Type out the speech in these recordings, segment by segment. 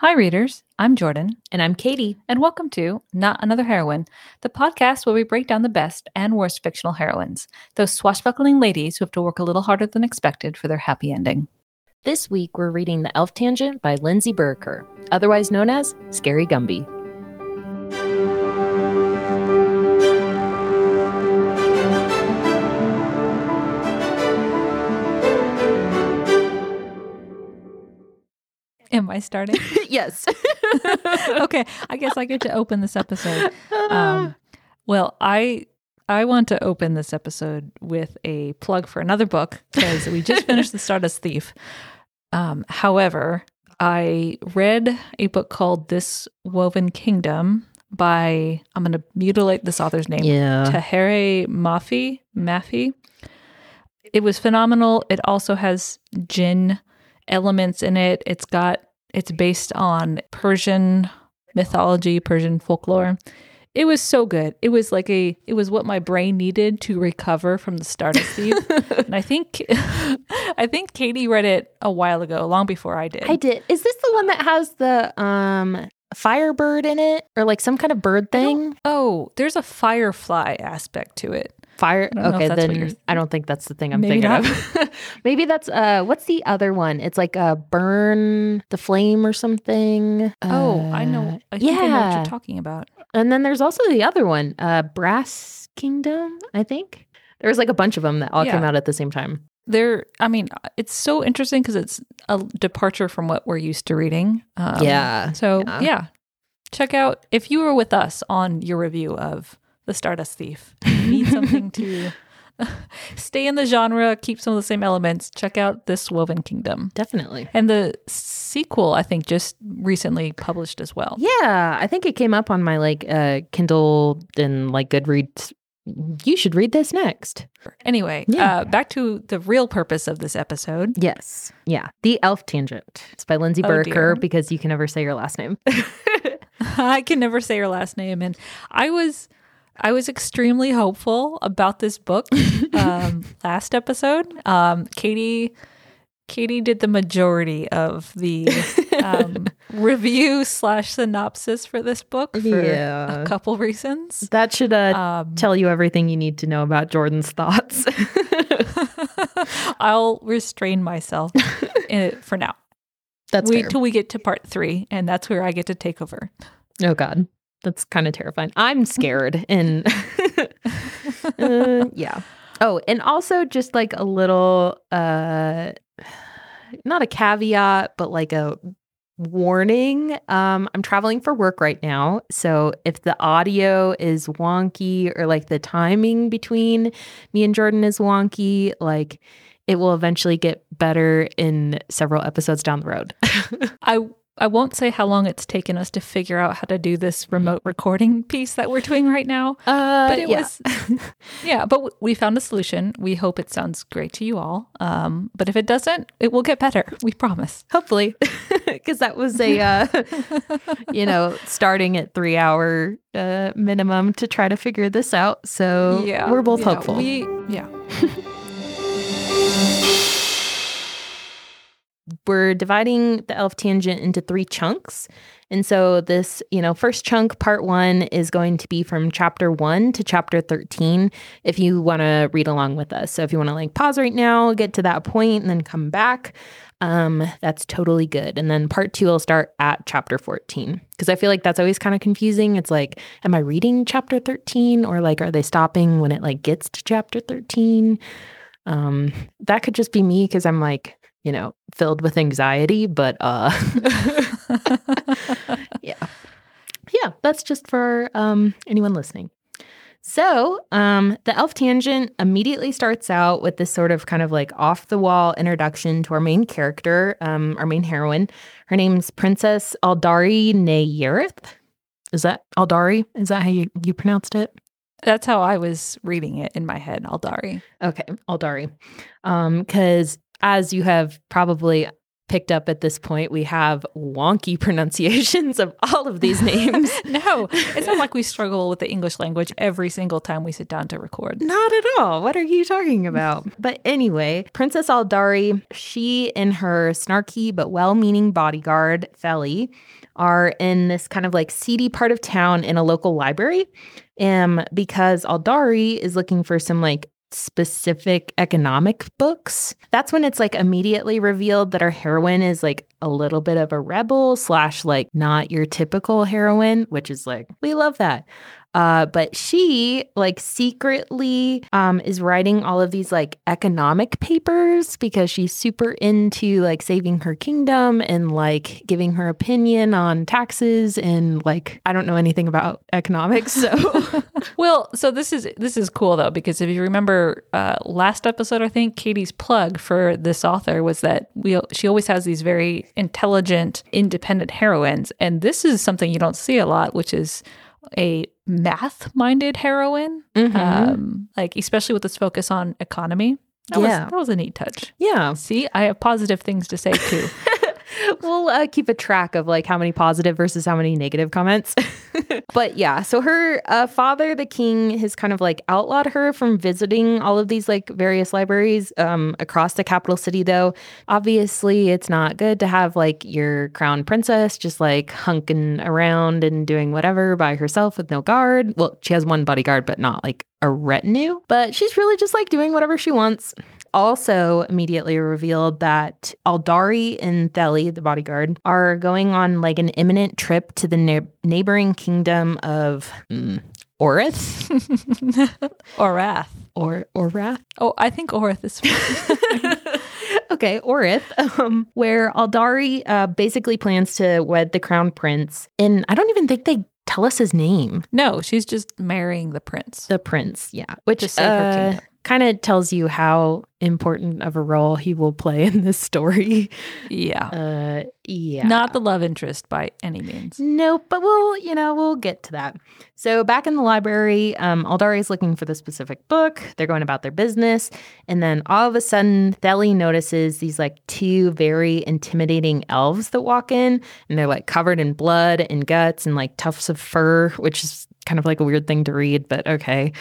Hi, readers. I'm Jordan, And I'm Katie. and welcome to Not Another Heroine, the podcast where we break down the best and worst fictional heroines, those swashbuckling ladies who have to work a little harder than expected for their happy ending. This week we're reading The Elf Tangent by Lindsay Buroker, otherwise known as Scary Gumby. I starting? yes. okay, I guess I get to open this episode. Um, well, I I want to open this episode with a plug for another book because we just finished The Stardust Thief. Um, however, I read a book called This Woven Kingdom by I'm going to mutilate this author's name. yeah. Tahereh Mafi. Mafi. It was phenomenal. It also has jinn elements in it. It's got it's based on Persian mythology, Persian folklore. It was so good. It was like a it was what my brain needed to recover from the Stardust Thief. and I think I think Katie read it a while ago, long before I did. I did. Is this the one that has the um firebird in it or like some kind of bird thing? oh, there's a firefly aspect to it. Fire. don't know if Okay, then you're- I don't think that's the thing I'm Maybe thinking of. Maybe that's uh what's the other one? It's like a burn the flame or something. Oh, I know. I think I know what yeah. you're talking about. And then there's also the other one, uh Brass Kingdom, I think. There was like a bunch of them that all came out at the same time. there i mean it's so interesting because it's a departure from what we're used to reading um, Yeah, so yeah. yeah. check out if you were with us on your review of the stardust thief you need something to stay in the genre keep some of the same elements check out this woven kingdom Definitely. and the sequel i think just recently published as well Yeah, I think it came up on my like uh Kindle and like Goodreads. You should read this next. anyway Yeah. uh, back to the real purpose of this episode Yes. Yeah. The Elf Tangent. It's by Lindsay Oh, Burker dear. because you can never say your last name. I can never say her last name, and I was I was extremely hopeful about this book um, last episode. Um, Katie Katie did the majority of the um, review slash synopsis for this book for Yeah. a couple reasons. that should uh, Um, tell you everything you need to know about Jordan's thoughts. I'll restrain myself for now. That's Wait fair. till we get to part three, and that's where I get to take over. oh God. That's kind of terrifying. I'm scared and uh, yeah. Oh, and also just like a little uh not a caveat, but like a warning. Um I'm traveling for work right now, so if the audio is wonky or like the timing between me and Jordan is wonky, like it will eventually get better in several episodes down the road. I I won't say how long it's taken us to figure out how to do this remote recording piece that we're doing right now. Uh But it was yeah, but w- we found a solution. We hope it sounds great to you all. Um, but if it doesn't, it will get better. We promise. hopefully because that was a uh, you know starting at three hour uh, minimum to try to figure this out so we're both yeah, hopeful We yeah. We're dividing the elf tangent into three chunks. And so this you know first chunk part one is going to be from chapter one to chapter 13 if you want to read along with us. So if you want to like pause right now get to that point and then come back um that's totally good. And then part two will start at chapter 14 because i feel like that's always kind of confusing. It's like am i reading chapter 13 or like are they stopping when it like gets to chapter 13 um that could just be me because i'm like you know filled with anxiety but uh yeah. Yeah that's just for um anyone listening. So um the elf tangent immediately starts out with this sort of kind of like off the wall introduction to our main character um our main heroine. Her name's princess aldari nayerith is that aldari? Is that how you, you pronounced it? That's how I was reading it in my head, Aldari. Okay, Aldari. Um, because as you have probably picked up at this point, we have wonky pronunciations of all of these names. no, it's not like we struggle with the English language every single time we sit down to record. Not at all. What are you talking about? but anyway, Princess Aldari, she and her snarky but well meaning bodyguard, Theli, are in this kind of like seedy part of town in a local library. Um, because Aldari is looking for some like specific economic books. That's when it's like immediately revealed that our heroine is like a little bit of a rebel slash like not your typical heroine, which is like, we love that. Uh, but she like secretly um, is writing all of these like economic papers because she's super into like saving her kingdom and like giving her opinion on taxes and like I don't know anything about economics. So well, so this is this is cool though because if you remember uh, last episode, I think Katie's plug for this author was that we she always has these very intelligent, independent heroines, and this is something you don't see a lot, which is a math minded heroine, Mhm. um, like especially with this focus on economy. That Yeah. was, that was a neat touch. yeah, See, I have positive things to say too. we'll uh, keep a track of like how many positive versus how many negative comments. but yeah, so her uh, father, the king, has kind of like outlawed her from visiting all of these like various libraries um, across the capital city, though. Obviously, it's not good to have like your crown princess just like hunking around and doing whatever by herself with no guard. Well, she has one bodyguard, but not like a retinue. But she's really just like doing whatever she wants also immediately revealed that Aldari and Theli, the bodyguard, are going on like an imminent trip to the neigh- neighboring kingdom of mm, Orith Orath. or Orath. Oh, I think Orith is okay, Orith, um, where Aldari uh, basically plans to wed the crown prince, and I don't even think they tell us his name. no, she's just marrying the prince. The prince, yeah, which is uh, kingdom. Kind of tells you how important of a role he will play in this story. Yeah. Uh, yeah, Not the love interest by any means. Nope, but we'll, you know, we'll get to that. So back in the library, um, Aldari is looking for the specific book. They're going about their business. And then all of a sudden, Theli notices these like two very intimidating elves that walk in, and they're like covered in blood and guts and like tufts of fur, which is kind of like a weird thing to read, but okay.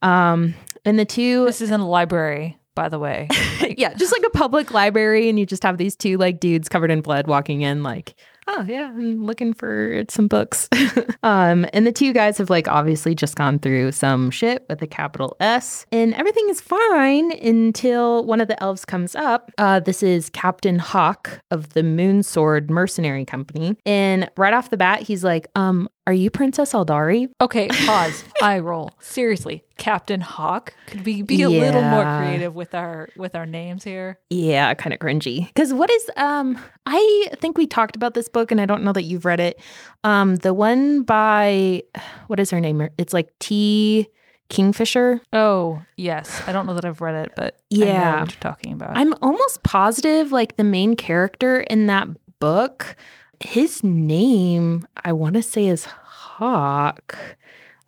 Um, and the two This is in a library, by the way. yeah, just like a public library, and you just have these two like dudes covered in blood walking in, like, oh yeah, I'm looking for some books. um, and the two guys have like obviously just gone through some shit with a capital S, and everything is fine until one of the elves comes up. Uh, this is Captain Hawk of the Moonsword Mercenary Company, and right off the bat, he's like, um. Are you Princess Aldari? Okay, pause. I roll. Seriously, Captain Hawk. Could we be a little more creative with our with our names here? Yeah, kind of cringy. Because what is um? I think we talked about this book, and I don't know that you've read it. Um, the one by what is her name? It's like T. Kingfisher. Oh, yes. I don't know that I've read it, but I know Yeah. what you're talking about. I'm almost positive, like the main character in that book, his name I want to say is Hawk.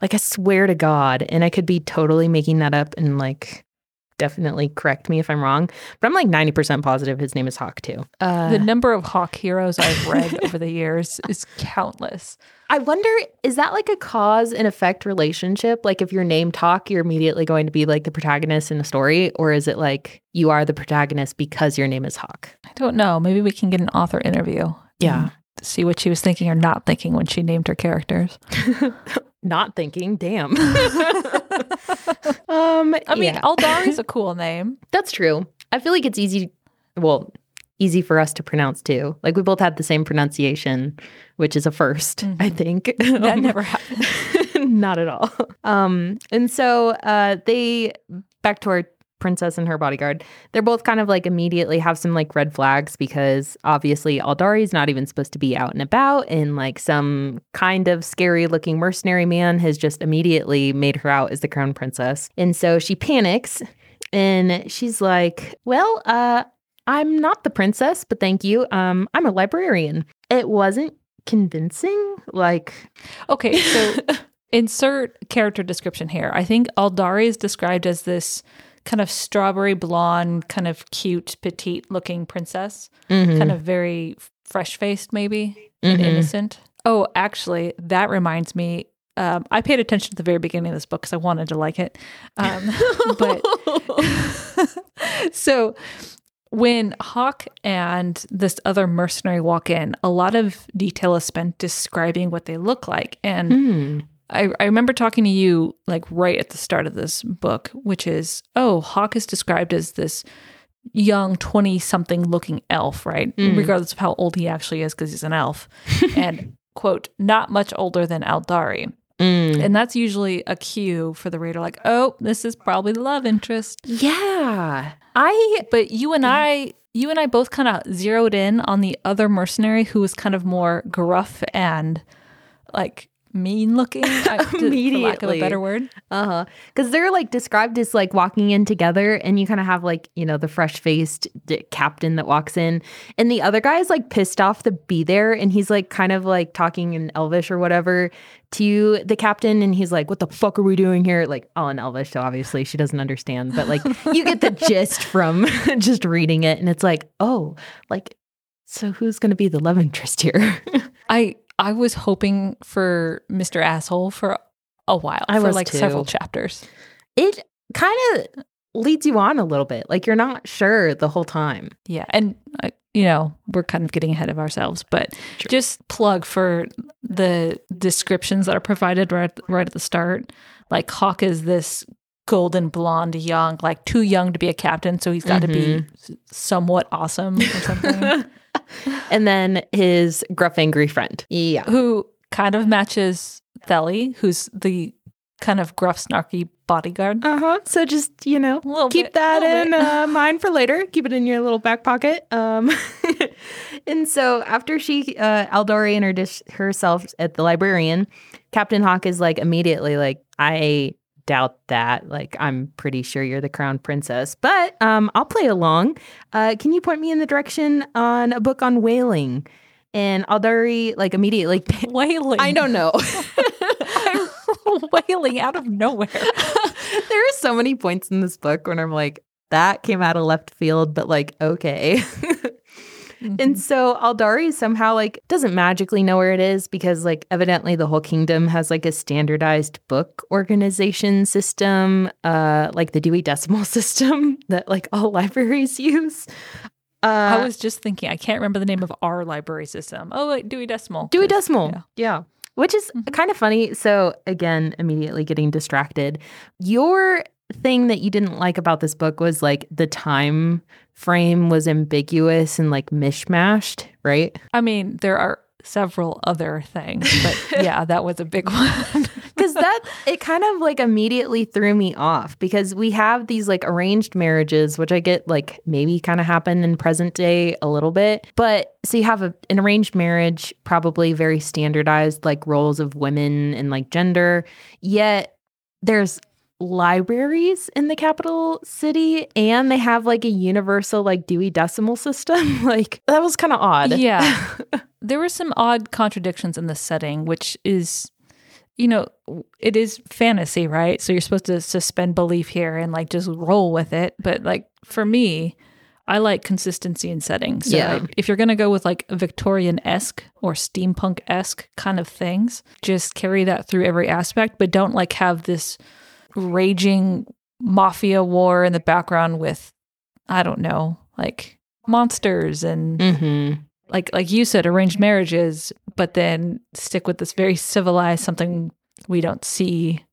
Like I swear to God, and I could be totally making that up and like. Definitely correct me if I'm wrong, but I'm like 90% positive his name is Hawk too. Uh, the number of Hawk heroes I've read over the years is countless. I wonder, is that like a cause and effect relationship? Like if you're named Hawk, you're immediately going to be like the protagonist in a story? Or is it like you are the protagonist because your name is Hawk? I don't know. Maybe we can get an author interview. Yeah. To see what she was thinking or not thinking when she named her characters. Not thinking, damn. um, I mean, yeah, Aldari's a cool name. that's true. I feel like it's easy, well, easy for us to pronounce too. Like we both had the same pronunciation, which is a 1st I think. That never happened. Not at all. Um, and so uh, they back to our princess and her bodyguard. They're both kind of like immediately have some like red flags because obviously Aldari's not even supposed to be out and about, and like some kind of scary looking mercenary man has just immediately made her out as the crown princess. And so she panics and she's like, "Well, uh, I'm not the princess, but thank you. Um, I'm a librarian." It wasn't convincing. Like, Okay, so insert character description here. I think Aldari is described as this kind of strawberry blonde, kind of cute, petite looking princess, Mhm. kind of very fresh faced, maybe and Mhm. innocent. Oh, actually, that reminds me. Um, I paid attention at the very beginning of this book because I wanted to like it. Um, but so when Hawk and this other mercenary walk in, a lot of detail is spent describing what they look like. And Hmm. I, I remember talking to you like right at the start of this book, which is, oh, Hawk is described as this young 20 something looking elf, right? Mhm. Regardless of how old he actually is, because he's an elf. and, quote, not much older than Aldari. Mm. And that's usually a cue for the reader, like, oh, this is probably the love interest. Yeah. I But you and I, you and I both kind of zeroed in on the other mercenary who was kind of more gruff and like mean looking, I- to- for lack of a better word. Uh-huh. Cuz they're like described as like walking in together and you kind of have like, you know, the fresh-faced d- captain that walks in and the other guy is like pissed off to be there and he's like kind of like talking in elvish or whatever to the captain and he's like, "What the fuck are we doing here?" like all in elvish, so obviously she doesn't understand, but like you get the gist from just reading it and it's like, "Oh, like so who's going to be the love interest here?" I I was hoping for Mr. Asshole for a while, I for was like too. several chapters. it kind of leads you on a little bit. Like you're not sure the whole time. Yeah, and uh, you know we're kind of getting ahead of ourselves, but True. just plug for the descriptions that are provided right right at the start. Like Hawk is this golden blonde, young, like too young to be a captain, so he's got to be somewhat awesome or something. and then his gruff, angry friend. Yeah. Who kind of matches Theli, who's the kind of gruff, snarky bodyguard. Uh huh. So just you know, keep bit, that in uh, mind for later. Keep it in your little back pocket. Um, and so after she, uh, Aldori introduced herself at the librarian, Captain Hawk is like immediately like, I doubt that. Like, I'm pretty sure you're the crown princess, but um, I'll play along. Uh, can you point me in the direction on a book on whaling? And Aldari like immediately like, Wailing. I don't know. wailing out of nowhere. there are so many points in this book when I'm like, that came out of left field, but like, okay. And so Aldari somehow like doesn't magically know where it is because like evidently the whole kingdom has like a standardized book organization system, uh, like the Dewey Decimal System that like all libraries use. Uh, I was just thinking, I can't remember the name of our library system. Oh, wait, Dewey Decimal. Dewey Decimal. yeah. Yeah. Which is Mhm. kind of funny. So, again, immediately getting distracted. Your thing that you didn't like about this book was like the time frame was ambiguous and like mishmashed, right? I mean, there are several other things, but yeah, that was a big one. Because that, it kind of like immediately threw me off because we have these like arranged marriages, which I get like maybe kind of happen in present day a little bit. But so you have a, an arranged marriage, probably very standardized like roles of women and like gender. Yet there's libraries in the capital city and they have like a universal like Dewey Decimal System. like that was kind of odd. Yeah. there were some odd contradictions in the setting, which is, you know, it is fantasy, right? So you're supposed to suspend belief here and like just roll with it. But like for me, I like consistency in settings. So Yeah. if you're going to go with like Victorian esque or steampunk esque kind of things, just carry that through every aspect, but don't like have this raging mafia war in the background with, I don't know, like monsters and Mm-hmm. like like you said arranged marriages but then stick with this very civilized something we don't see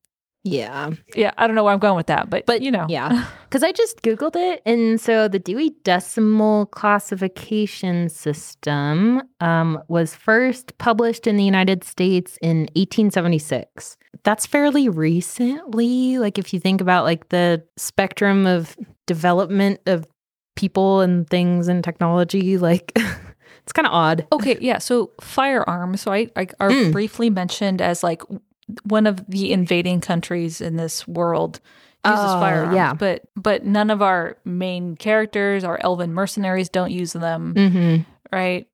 Yeah. yeah i don't know where i'm going with that but But, you know yeah. Because I just Googled it. And so the Dewey Decimal Classification System um, was first published in the United States in 1876. That's fairly recently. Like, if you think about like the spectrum of development of people and things and technology, like, it's kind of odd. okay yeah so firearms right like are Mm. briefly mentioned as like one of the invading countries in this world uses Oh, firearms yeah. but but none of our main characters our elven mercenaries don't use them Mm-hmm. right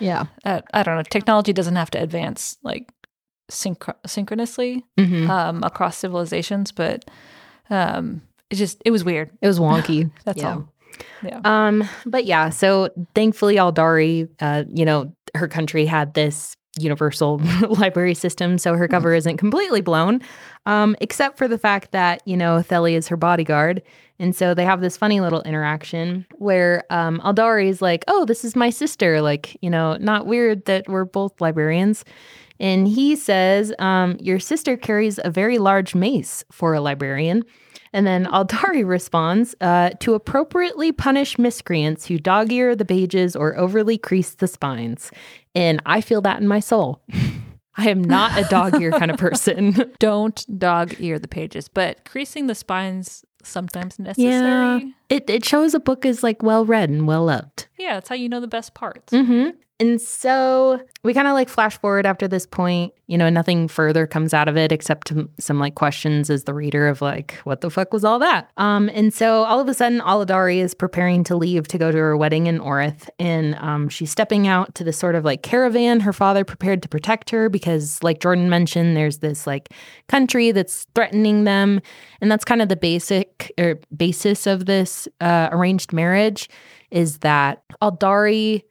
Yeah. uh, i don't know technology doesn't have to advance like synchro- synchronously Mm-hmm. um, across civilizations, but um, it just it was weird. It was wonky. That's Yeah. all. Yeah. Um, but yeah, so thankfully Aldari, uh, you know, her country had this universal library system, so her cover isn't completely blown. Um, except for the fact that, you know, Theli is her bodyguard. And so they have this funny little interaction where um Aldari is like, Oh, this is my sister. Like, you know, not weird that we're both librarians. And he says, um, Your sister carries a very large mace for a librarian. And then Aldari responds uh, to appropriately punish miscreants who dog ear the pages or overly crease the spines. And I feel that in my soul. I am not a dog ear kind of person. Don't dog ear the pages, but creasing the spines sometimes necessary. Yeah, It, it shows a book is like well read and well loved. Yeah, that's how you know the best parts. Mm-hmm. And so we kind of like flash forward after this point. You know, nothing further comes out of it except some like questions as the reader of like, what the fuck was all that? Um, and so all of a sudden, Aladari is preparing to leave to go to her wedding in Orith, and um, she's stepping out to this sort of like caravan. Her father prepared to protect her because, like Jordan mentioned, there's this like country that's threatening them, and that's kind of the basic or basis of this uh, arranged marriage is that Aldari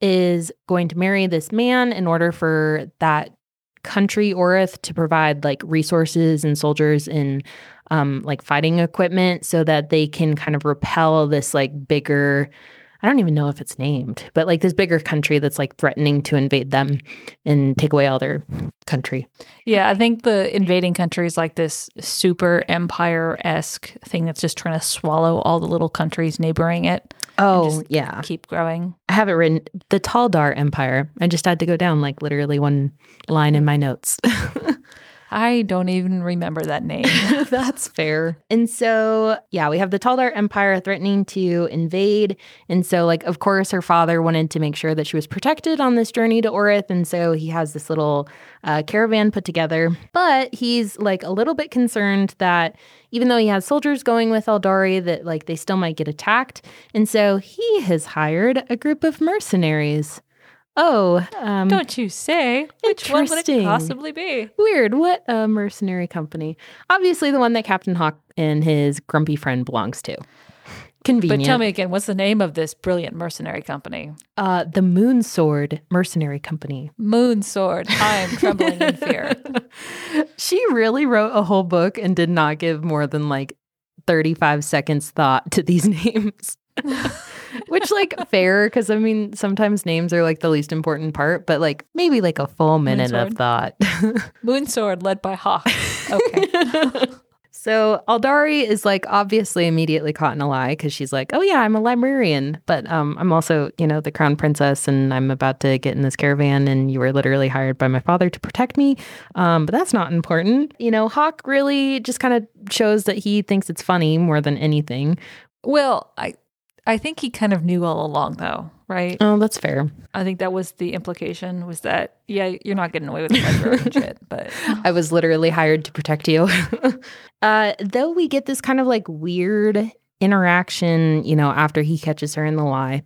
is going to marry this man in order for that country Orith to provide like resources and soldiers and um like fighting equipment so that they can kind of repel this like bigger I don't even know if it's named, but like this bigger country that's like threatening to invade them and take away all their country. Yeah, I think the invading country is like this super empire esque thing that's just trying to swallow all the little countries neighboring it, Oh, yeah. keep growing. I have it written the Taldar Empire. I just had to go down like literally one line in my notes. I don't even remember that name. That's fair. And so, yeah, we have the Taldar Empire threatening to invade. And so, like, of course, her father wanted to make sure that she was protected on this journey to Orith. And so he has this little uh, caravan put together. But he's like a little bit concerned that even though he has soldiers going with Eldari, that like they still might get attacked. And so he has hired a group of mercenaries. Oh, um, don't you say? Which one would it possibly be? Weird. What a mercenary company. Obviously, the one that Captain Hawk and his grumpy friend belongs to. Convenient. But tell me again, what's the name of this brilliant mercenary company? uh, the Moon Sword Mercenary Company. Moon Sword. I am trembling in fear. She really wrote a whole book and did not give more than like 35 seconds thought to these names. Which, like, fair, because I mean, sometimes names are like the least important part, but like maybe like a full minute of thought. Moon Sword led by Hawk. Okay. So Aldari is like obviously immediately caught in a lie because she's like, "Oh yeah, I'm a librarian, but um, I'm also you know the crown princess, and I'm about to get in this caravan, and you were literally hired by my father to protect me. Um, but that's not important. You know, Hawk really just kind of shows that he thinks it's funny more than anything. Well, I I think he kind of knew all along though, right? Oh, that's fair. I think that was the implication was that yeah, you're not getting away with the librarian shit, but I was literally hired to protect you. uh, though we get this kind of like weird interaction, you know, after he catches her in the lie.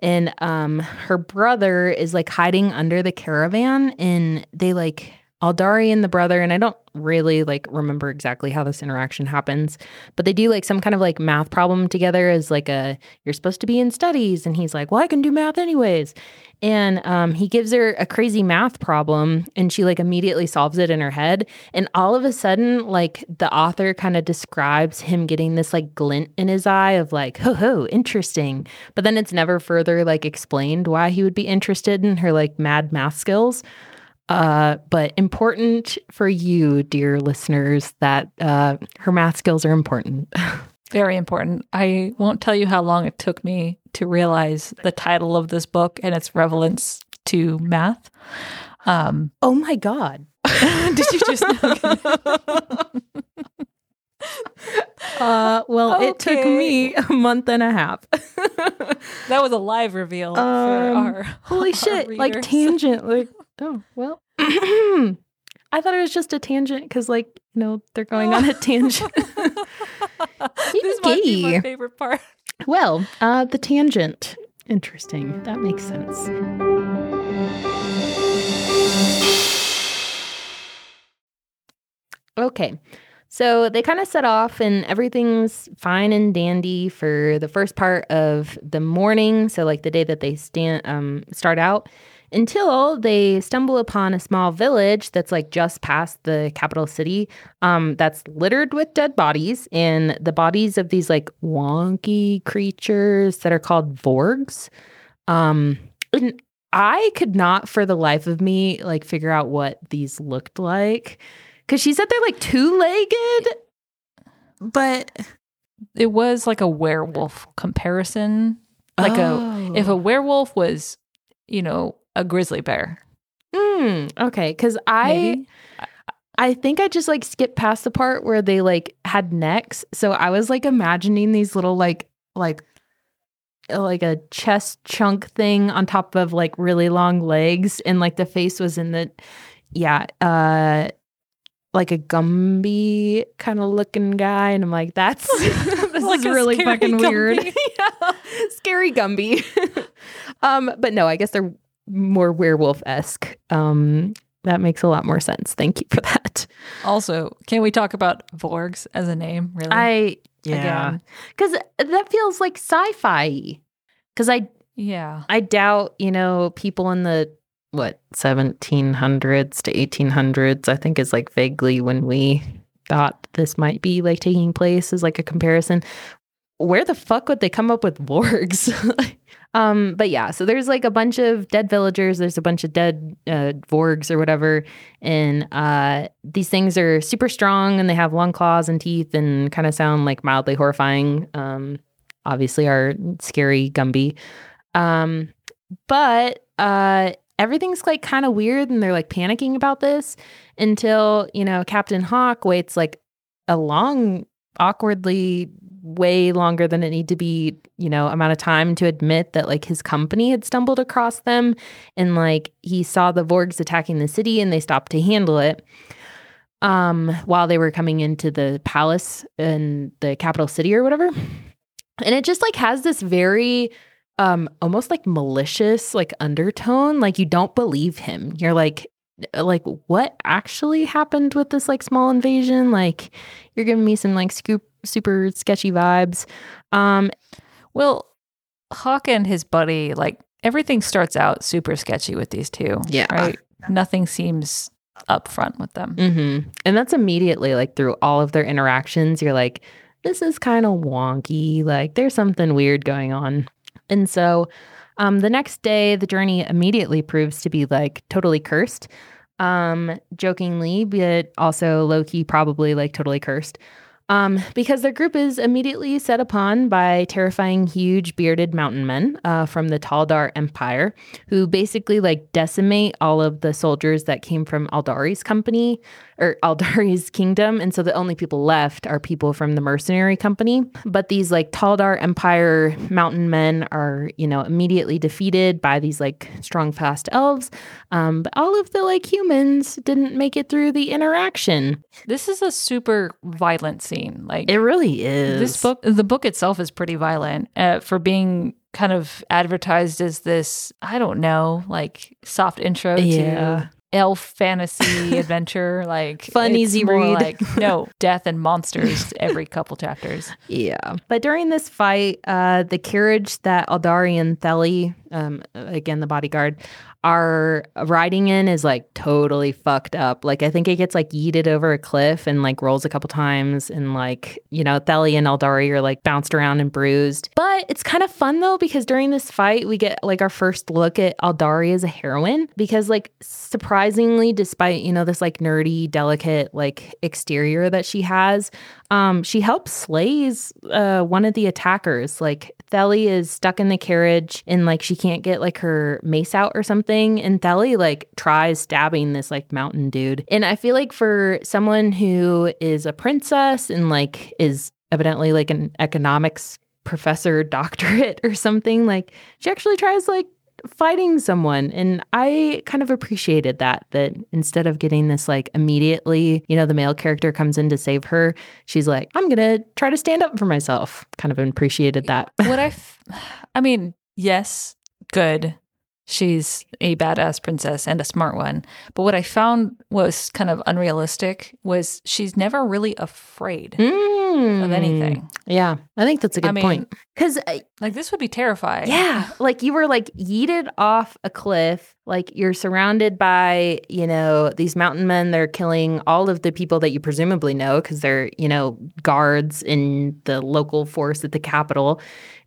And um her brother is like hiding under the caravan and they like Aldari and the brother, and I don't really like remember exactly how this interaction happens, but they do like some kind of like math problem together as like a you're supposed to be in studies, and he's like, Well, I can do math anyways. And um, he gives her a crazy math problem, and she like immediately solves it in her head. And all of a sudden, like the author kind of describes him getting this like glint in his eye of like, ho ho, interesting. But then it's never further like explained why he would be interested in her like mad math skills. Uh, but important for you, dear listeners, that uh, her math skills are important. very important. I won't tell you how long it took me to realize the title of this book and its relevance to math. Um, oh my god! did you just? Uh, well, it took me a month and a half. that was a live reveal for Um, our Holy shit! Like tangent. Like oh well. I thought it was just a tangent because, like, you know, they're going on a tangent. this might be my favorite part. well, uh, the tangent. Interesting. That makes sense. Okay. So they kind of set off, and everything's fine and dandy for the first part of the morning. So, like the day that they stand um, start out, until they stumble upon a small village that's like just past the capital city. Um, that's littered with dead bodies, and the bodies of these like wonky creatures that are called vorgs. Um, and I could not, for the life of me, like figure out what these looked like because she said they're like two legged, but It was like a werewolf comparison. Like a if a werewolf was, you know, a grizzly bear. Mm, okay, because I maybe? I think I just like skipped past the part where they like had necks, so I was like imagining these little like like like a chest chunk thing on top of like really long legs, and like the face was in the yeah uh like a Gumby kind of looking guy, and I'm like, that's this Like is really fucking weird. Yeah, scary Gumby. um, but no, I guess they're more werewolf esque. Um, that makes a lot more sense. Thank you for that. Also, can we talk about Vorgs as a name? Really? I Again. because that feels like sci-fi. Because I yeah. I doubt you know people in the what 1700s to 1800s. I think is like vaguely when we thought this might be like taking place as like a comparison. Where the fuck would they come up with wargs? um, but yeah, so there's like a bunch of dead villagers. There's a bunch of dead uh, vorgs or whatever, and uh, these things are super strong and they have long claws and teeth and kind of sound like mildly horrifying. Um, obviously, are scary Gumby. Um, but uh, everything's like kind of weird and they're like panicking about this until, you know, Captain Hawk waits like a long, awkwardly way longer than it need to be, you know, amount of time to admit that like his company had stumbled across them and like he saw the Vorgs attacking the city and they stopped to handle it. Um, while they were coming into the palace in the capital city or whatever. And it just like has this very um almost like malicious like undertone like you don't believe him you're like like what actually happened with this like small invasion like you're giving me some like scoop super sketchy vibes um Well, Hawk and his buddy, like everything starts out super sketchy with these two. Yeah. Right. Nothing seems upfront with them. mhm. and that's immediately like through all of their interactions you're like this is kind of wonky like there's something weird going on and so um the next day the journey immediately proves to be like totally cursed um jokingly but also low-key probably like totally cursed um because their group is immediately set upon by terrifying huge bearded mountain men uh, from the taldar empire who basically like decimate all of the soldiers that came from aldari's company or aldari's kingdom and so the only people left are people from the mercenary company but these like taldar empire mountain men are you know immediately defeated by these like strong fast elves um, but all of the like humans didn't make it through the interaction This is a super violent scene. Like it really is this book, the book itself is pretty violent uh, for being kind of advertised as this. I don't know, like soft intro Yeah. to elf fantasy adventure, like Fun, easy read. Like no death and monsters every couple chapters. Yeah. But during this fight, uh, the carriage that Aldari and Theli, um, again, the bodyguard, are riding in is like totally fucked up. Like, I think it gets like yeeted over a cliff and like rolls a couple times. And like, you know, Theli and Aldari are like bounced around and bruised. But it's kind of fun though, because during this fight, we get like our first look at Aldari as a heroine. Because, like, surprisingly, despite, you know, this like nerdy, delicate, like exterior that she has, um, she helps slays uh, one of the attackers. Like Theli is stuck in the carriage and like she can't get like her mace out or something. And Theli like tries stabbing this like mountain dude. And I feel like for someone who is a princess and like is evidently like an economics professor doctorate or something, like she actually tries like fighting someone and i kind of appreciated that that instead of getting this like immediately you know the male character comes in to save her she's like i'm gonna try to stand up for myself kind of appreciated that What I, f- I mean, yes, good. She's a badass princess and a smart one. But what I found was kind of unrealistic was she's never really afraid Mm. of anything. Yeah, I think that's a good I mean, point. Because Like this would be terrifying. yeah, like you were like yeeted off a cliff. Like you're surrounded by you know these mountain men. They're killing all of the people that you presumably know because they're you know guards in the local force at the capital.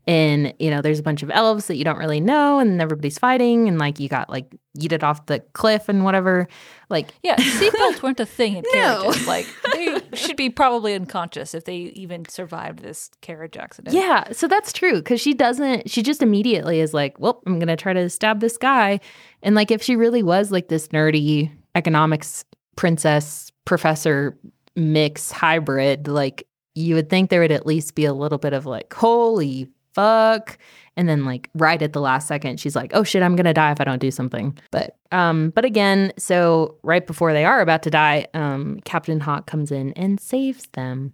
And you know there's a bunch of elves that you don't really know, and everybody's fighting, and like you got like yeeted off the cliff and whatever. Like Yeah, seatbelts weren't a thing in No. carriages. Like they should be probably unconscious if they even survived this carriage accident. Yeah, so that's true because she doesn't. She just immediately is like, "Well, I'm gonna try to stab this guy," and like if she really was like this nerdy economics princess professor mix hybrid, like you would think there would at least be a little bit of like, "Holy fuck!" And then like right at the last second, she's like, "Oh shit, I'm gonna die if I don't do something." But um, but again, so right before they are about to die, um, Captain Hawk comes in and saves them,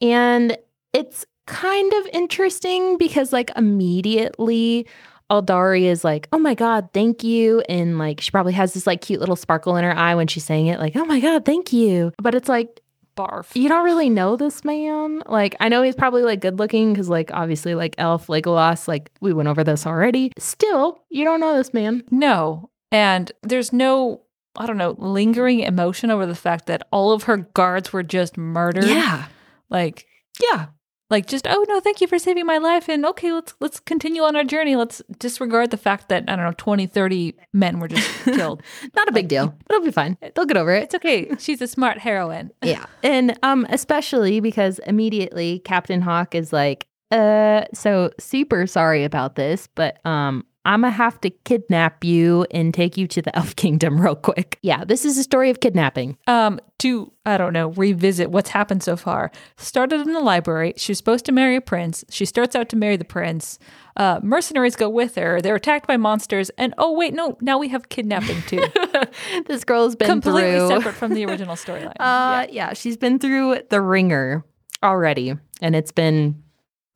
and it's kind of interesting because like immediately Aldari is like, "Oh my god, thank you." And like she probably has this like cute little sparkle in her eye when she's saying it like, "Oh my god, thank you." But it's like Barf. you don't really know this man. Like I know he's probably like good looking cuz like obviously like Elf Legolas like we went over this already. Still, you don't know this man. No. And there's no, I don't know, lingering emotion over the fact that all of her guards were just murdered. Yeah. Like, Yeah. Like just, oh no, thank you for saving my life. And okay, let's let's continue on our journey. Let's disregard the fact that, I don't know, 20, 30 men were just killed. Not a big deal. It'll be fine. They'll get over it. It's okay. She's a smart heroine. Yeah. And um especially because immediately Captain Hawk is like, uh so super sorry about this, but um I'm gonna have to kidnap you and take you to the Elf Kingdom real quick. Yeah, this is a story of kidnapping. um to i don't know revisit what's happened so far. Started in the library. She's supposed to marry a prince. She starts out to marry the prince. Uh mercenaries go with her. They're attacked by monsters. And oh wait no now we have kidnapping too. This girl's been completely through separate from the original storyline. Uh yeah. she's been through the ringer already and it's been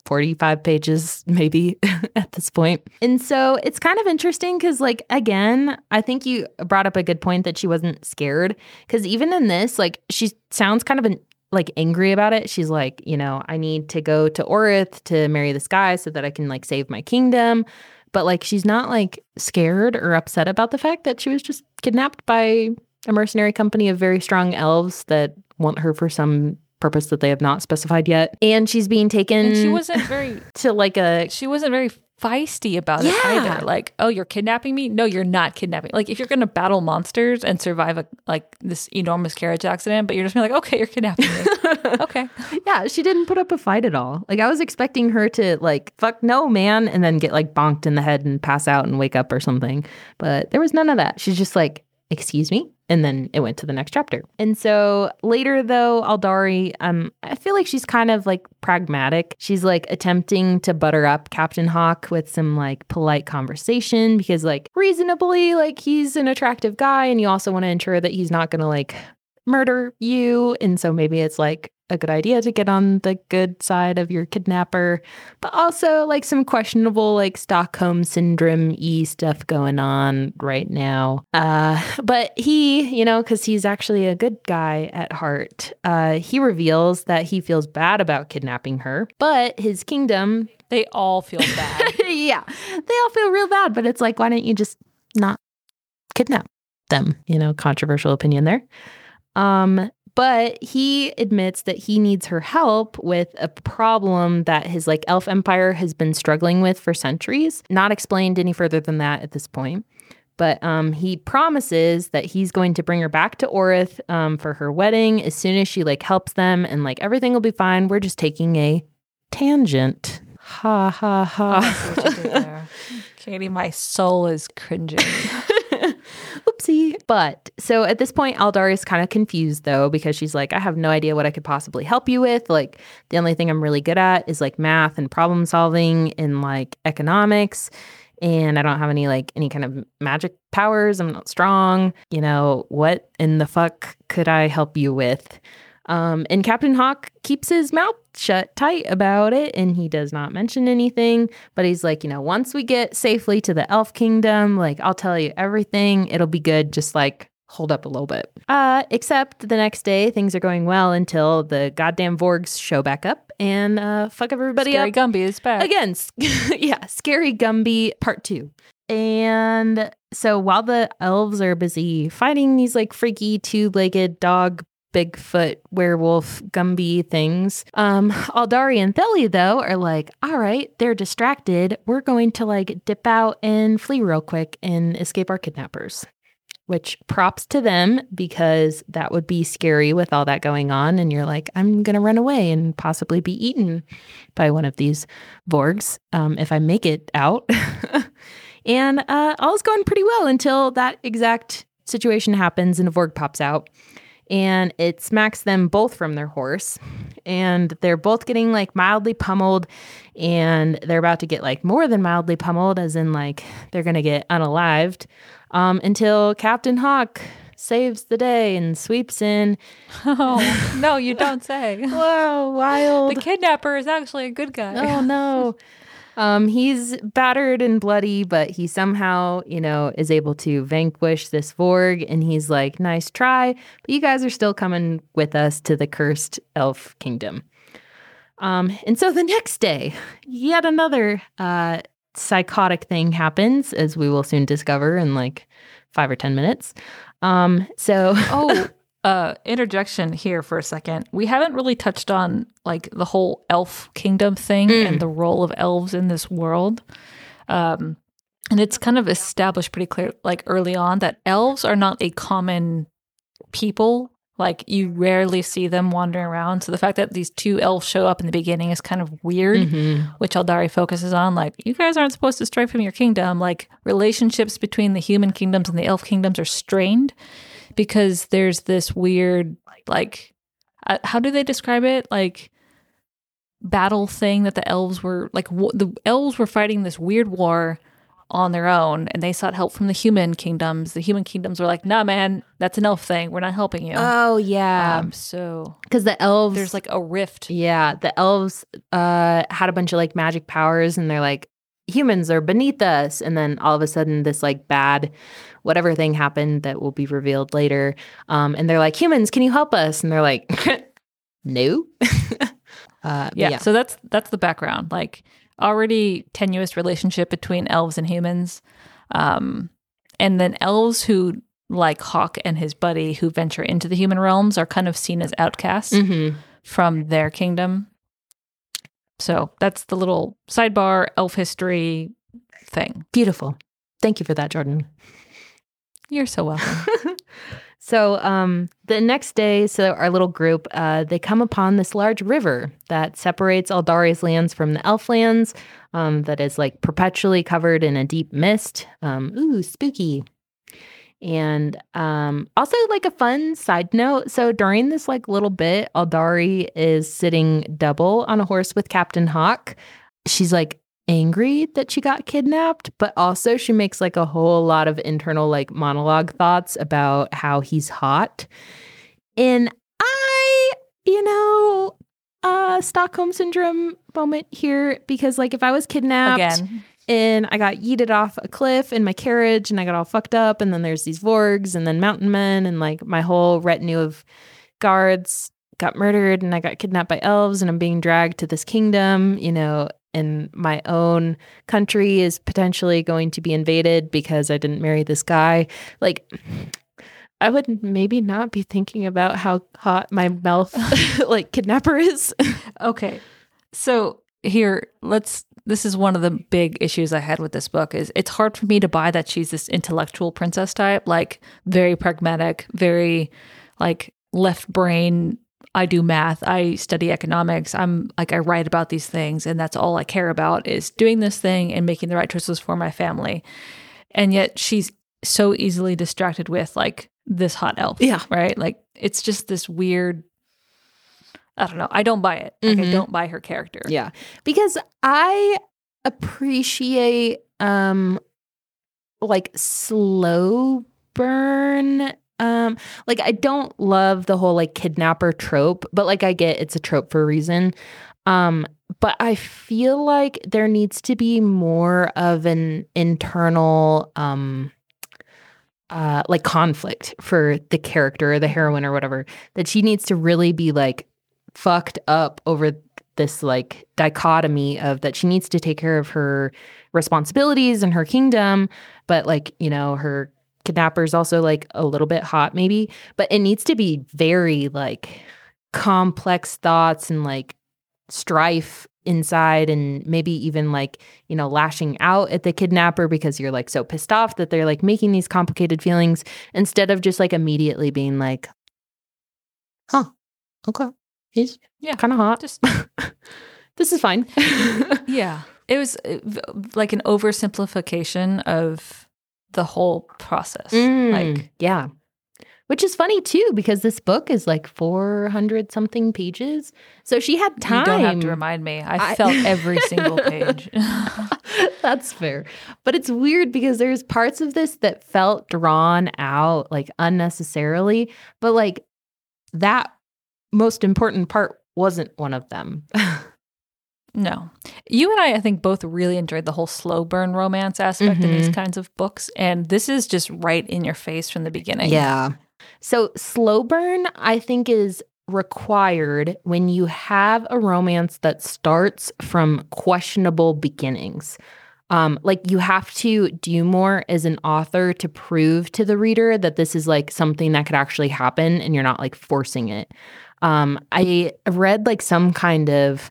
45 pages maybe at this point. And so it's kind of interesting cuz like again, I think you brought up a good point that she wasn't scared cuz even in this like she sounds kind of an, like angry about it. She's like, you know, I need to go to Orith to marry this guy so that I can like save my kingdom. But like she's not like scared or upset about the fact that she was just kidnapped by a mercenary company of very strong elves that want her for some purpose that they have not specified yet. And she's being taken and she wasn't very to like a she wasn't very feisty about it either like oh you're kidnapping me no you're not kidnapping like if you're gonna battle monsters and survive a like this enormous carriage accident but you're just being like okay you're kidnapping me okay yeah, she didn't put up a fight at all. Like I was expecting her to like fuck no man and then get like bonked in the head and pass out and wake up or something. But there was none of that. She's just like, "Excuse me?" And then it went to the next chapter. And so later though, Aldari, um I feel like she's kind of like pragmatic. She's like attempting to butter up Captain Hawk with some like polite conversation because like reasonably like he's an attractive guy and you also want to ensure that he's not going to like murder you. And so maybe it's like a good idea to get on the good side of your kidnapper, but also like some questionable like Stockholm syndrome e stuff going on right now. Uh, but he, you know, because he's actually a good guy at heart, uh, he reveals that he feels bad about kidnapping her, but his kingdom, they all feel bad yeah, they all feel real bad. But it's like, why don't you just not kidnap them? You know, controversial opinion there. Um, but he admits that he needs her help with a problem that his like elf empire has been struggling with for centuries. Not explained any further than that at this point. But um, he promises that he's going to bring her back to Orith um, for her wedding as soon as she like helps them, and like everything will be fine. We're just taking a tangent. Ha ha I see what you did ha. Katie, my soul is cringing. Oopsie. But so at this point, Aldar is kind of confused though, because she's like, I have no idea what I could possibly help you with. Like, the only thing I'm really good at is like math and problem solving and like economics. And I don't have any like any kind of magic powers. I'm not strong. You know, what in the fuck could I help you with? Um, and Captain Hawk keeps his mouth shut tight about it and he does not mention anything. But he's like, you know, once we get safely to the elf kingdom, like I'll tell you everything. It'll be good. Just like hold up a little bit. Uh, except the next day, things are going well until the goddamn Vorgs show back up and uh, fuck everybody Scary up. Gumby is back. Again, yeah, Scary Gumby part two. And so while the elves are busy fighting these like freaky two legged dog, Bigfoot, werewolf, Gumby things, um, Aldari and Theli, though, are like, all right, they're distracted. We're going to like dip out and flee real quick and escape our kidnappers. Which props to them because that would be scary with all that going on. And you're like, I'm going to run away and possibly be eaten by one of these Vorgs um, if I make it out. and uh, all's going pretty well until that exact situation happens and a Vorg pops out and it smacks them both from their horse. And they're both getting like mildly pummeled and they're about to get like more than mildly pummeled, as in like they're to get unalived um, until Captain Hawk saves the day and sweeps in. Oh, no, you don't say. Whoa, wild. The kidnapper is actually a good guy. Oh no. Um, he's battered and bloody, but he somehow, you know, is able to vanquish this Vorg. And he's like, nice try, but you guys are still coming with us to the cursed elf kingdom. Um, and so the next day, yet another uh, psychotic thing happens, as we will soon discover in like five or 10 minutes. Um, so, oh, uh, interjection here for a second. We haven't really touched on like the whole elf kingdom thing Mm. and the role of elves in this world. Um, and it's kind of established pretty clear, like early on, that elves are not a common people. Like you rarely see them wandering around. So the fact that these two elves show up in the beginning is kind of weird, Mhm. which Aldari focuses on. Like you guys aren't supposed to stray from your kingdom. Like relationships between the human kingdoms and the elf kingdoms are strained because there's this weird like uh, how do they describe it like battle thing that the elves were like w- the elves were fighting this weird war on their own and they sought help from the human kingdoms the human kingdoms were like nah man that's an elf thing we're not helping you oh, yeah. um so Because the elves. there's like a rift Yeah, the elves uh had a bunch of like magic powers and they're like humans are beneath us and then all of a sudden this like bad whatever thing happened that will be revealed later um and they're like humans can you help us? And they're like no. Uh but yeah, so that's that's the background like already tenuous relationship between elves and humans um and then elves who like hawk and his buddy who venture into the human realms are kind of seen as outcasts Mhm. from their kingdom so that's the little sidebar elf history thing. Beautiful. Thank you for that jordan. You're so welcome. So um the next day so our little group uh they come upon this large river that separates Aldari's lands from the elf lands um that is like perpetually covered in a deep mist. Um ooh spooky and um also like a fun side note so during this like little bit Aldari is sitting double on a horse with Captain Hawk she's like angry that she got kidnapped, but also she makes like a whole lot of internal like monologue thoughts about how he's hot. And I, you know, uh Stockholm syndrome moment here because like if I was kidnapped again and I got yeeted off a cliff in my carriage and I got all fucked up and then there's these vorgs and then mountain men and like my whole retinue of guards got murdered and I got kidnapped by elves and I'm being dragged to this kingdom, you know, and my own country is potentially going to be invaded because I didn't marry this guy. Like I would maybe not be thinking about how hot my mouth like kidnapper is. Okay. So here, let's this is one of the big issues I had with this book is it's hard for me to buy that she's this intellectual princess type, like very pragmatic, very like left brain. I do math, I study economics. I'm like I write about these things and that's all I care about is doing this thing and making the right choices for my family. And yet she's so easily distracted with like this hot elf. Yeah. Right? Like it's just this weird I don't know. I don't buy it. Like I don't buy her character. Yeah. Because I appreciate um like slow burn um. Like I don't love the whole like kidnapper trope, but like I get it's a trope for a reason. Um but I feel like there needs to be more of an internal um uh like conflict for the character or the heroine or whatever that she needs to really be like fucked up over this like dichotomy of that she needs to take care of her responsibilities and her kingdom but like you know her kidnapper's also like a little bit hot maybe. But it needs to be very like complex thoughts and like strife inside and maybe even like you know lashing out at the kidnapper because you're like so pissed off that they're like making these complicated feelings instead of just like immediately being like huh okay he's Yeah, kind of hot just this is fine yeah. It was uh, like an oversimplification of the whole process. Mm, Like yeah which is funny too because this book is like 400 something pages so she had time you don't have to remind me. I, I- felt every single page. That's fair. But it's weird because there's parts of this that felt drawn out like unnecessarily, but like that most important part wasn't one of them. No. You and I, I think, both really enjoyed the whole slow burn romance aspect in these Mhm. kinds of books. And this is just right in your face from the beginning. Yeah. So slow burn, I think, is required when you have a romance that starts from questionable beginnings. Um, like you have to do more as an author to prove to the reader that this is like something that could actually happen and you're not like forcing it. Um, I read like some kind of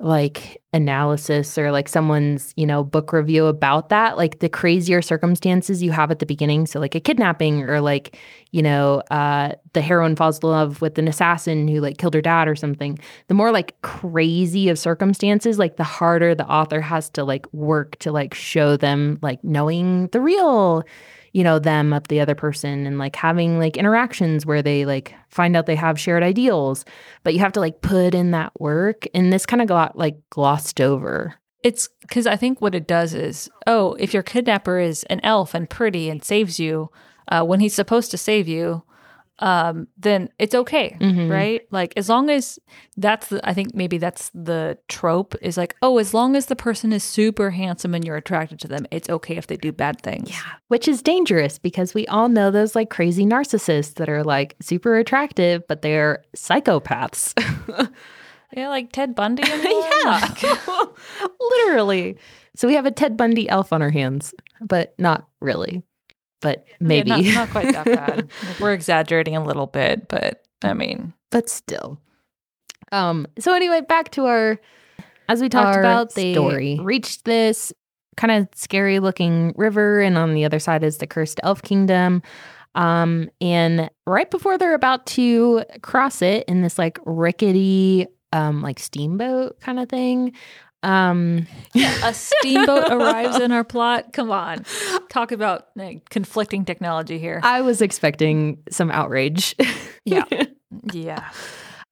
like analysis or like someone's, you know, book review about that, like the crazier circumstances you have at the beginning. So like a kidnapping or like, you know, uh the heroine falls in love with an assassin who like killed her dad or something. The more like crazy of circumstances, like the harder the author has to like work to like show them like knowing the real you know them up the other person and like having like interactions where they like find out they have shared ideals but you have to like put in that work. And this kind of got like glossed over. It's because I think what it does is, oh, if your kidnapper is an elf and pretty and saves you uh, when he's supposed to save you, um, then it's okay, Mhm. right? Like as long as that's the, I think maybe that's the trope is like, oh, as long as the person is super handsome and you're attracted to them, it's okay if they do bad things. yeah which is dangerous because we all know those like crazy narcissists that are like super attractive but they're psychopaths yeah, like Ted Bundy. And all that. yeah literally so we have a ted bundy elf on our hands but not really but Yeah, maybe not, not quite that bad. We're exaggerating a little bit, but I mean, but still. Um. So anyway, back to our as we talked Our about, they story. reached this kind of scary looking river, and on the other side is the cursed elf kingdom. Um, and right before they're about to cross it in this like rickety, um, like steamboat kind of thing, um, a steamboat arrives in our plot. Come on, talk about like, conflicting technology here. I was expecting some outrage. Yeah. yeah,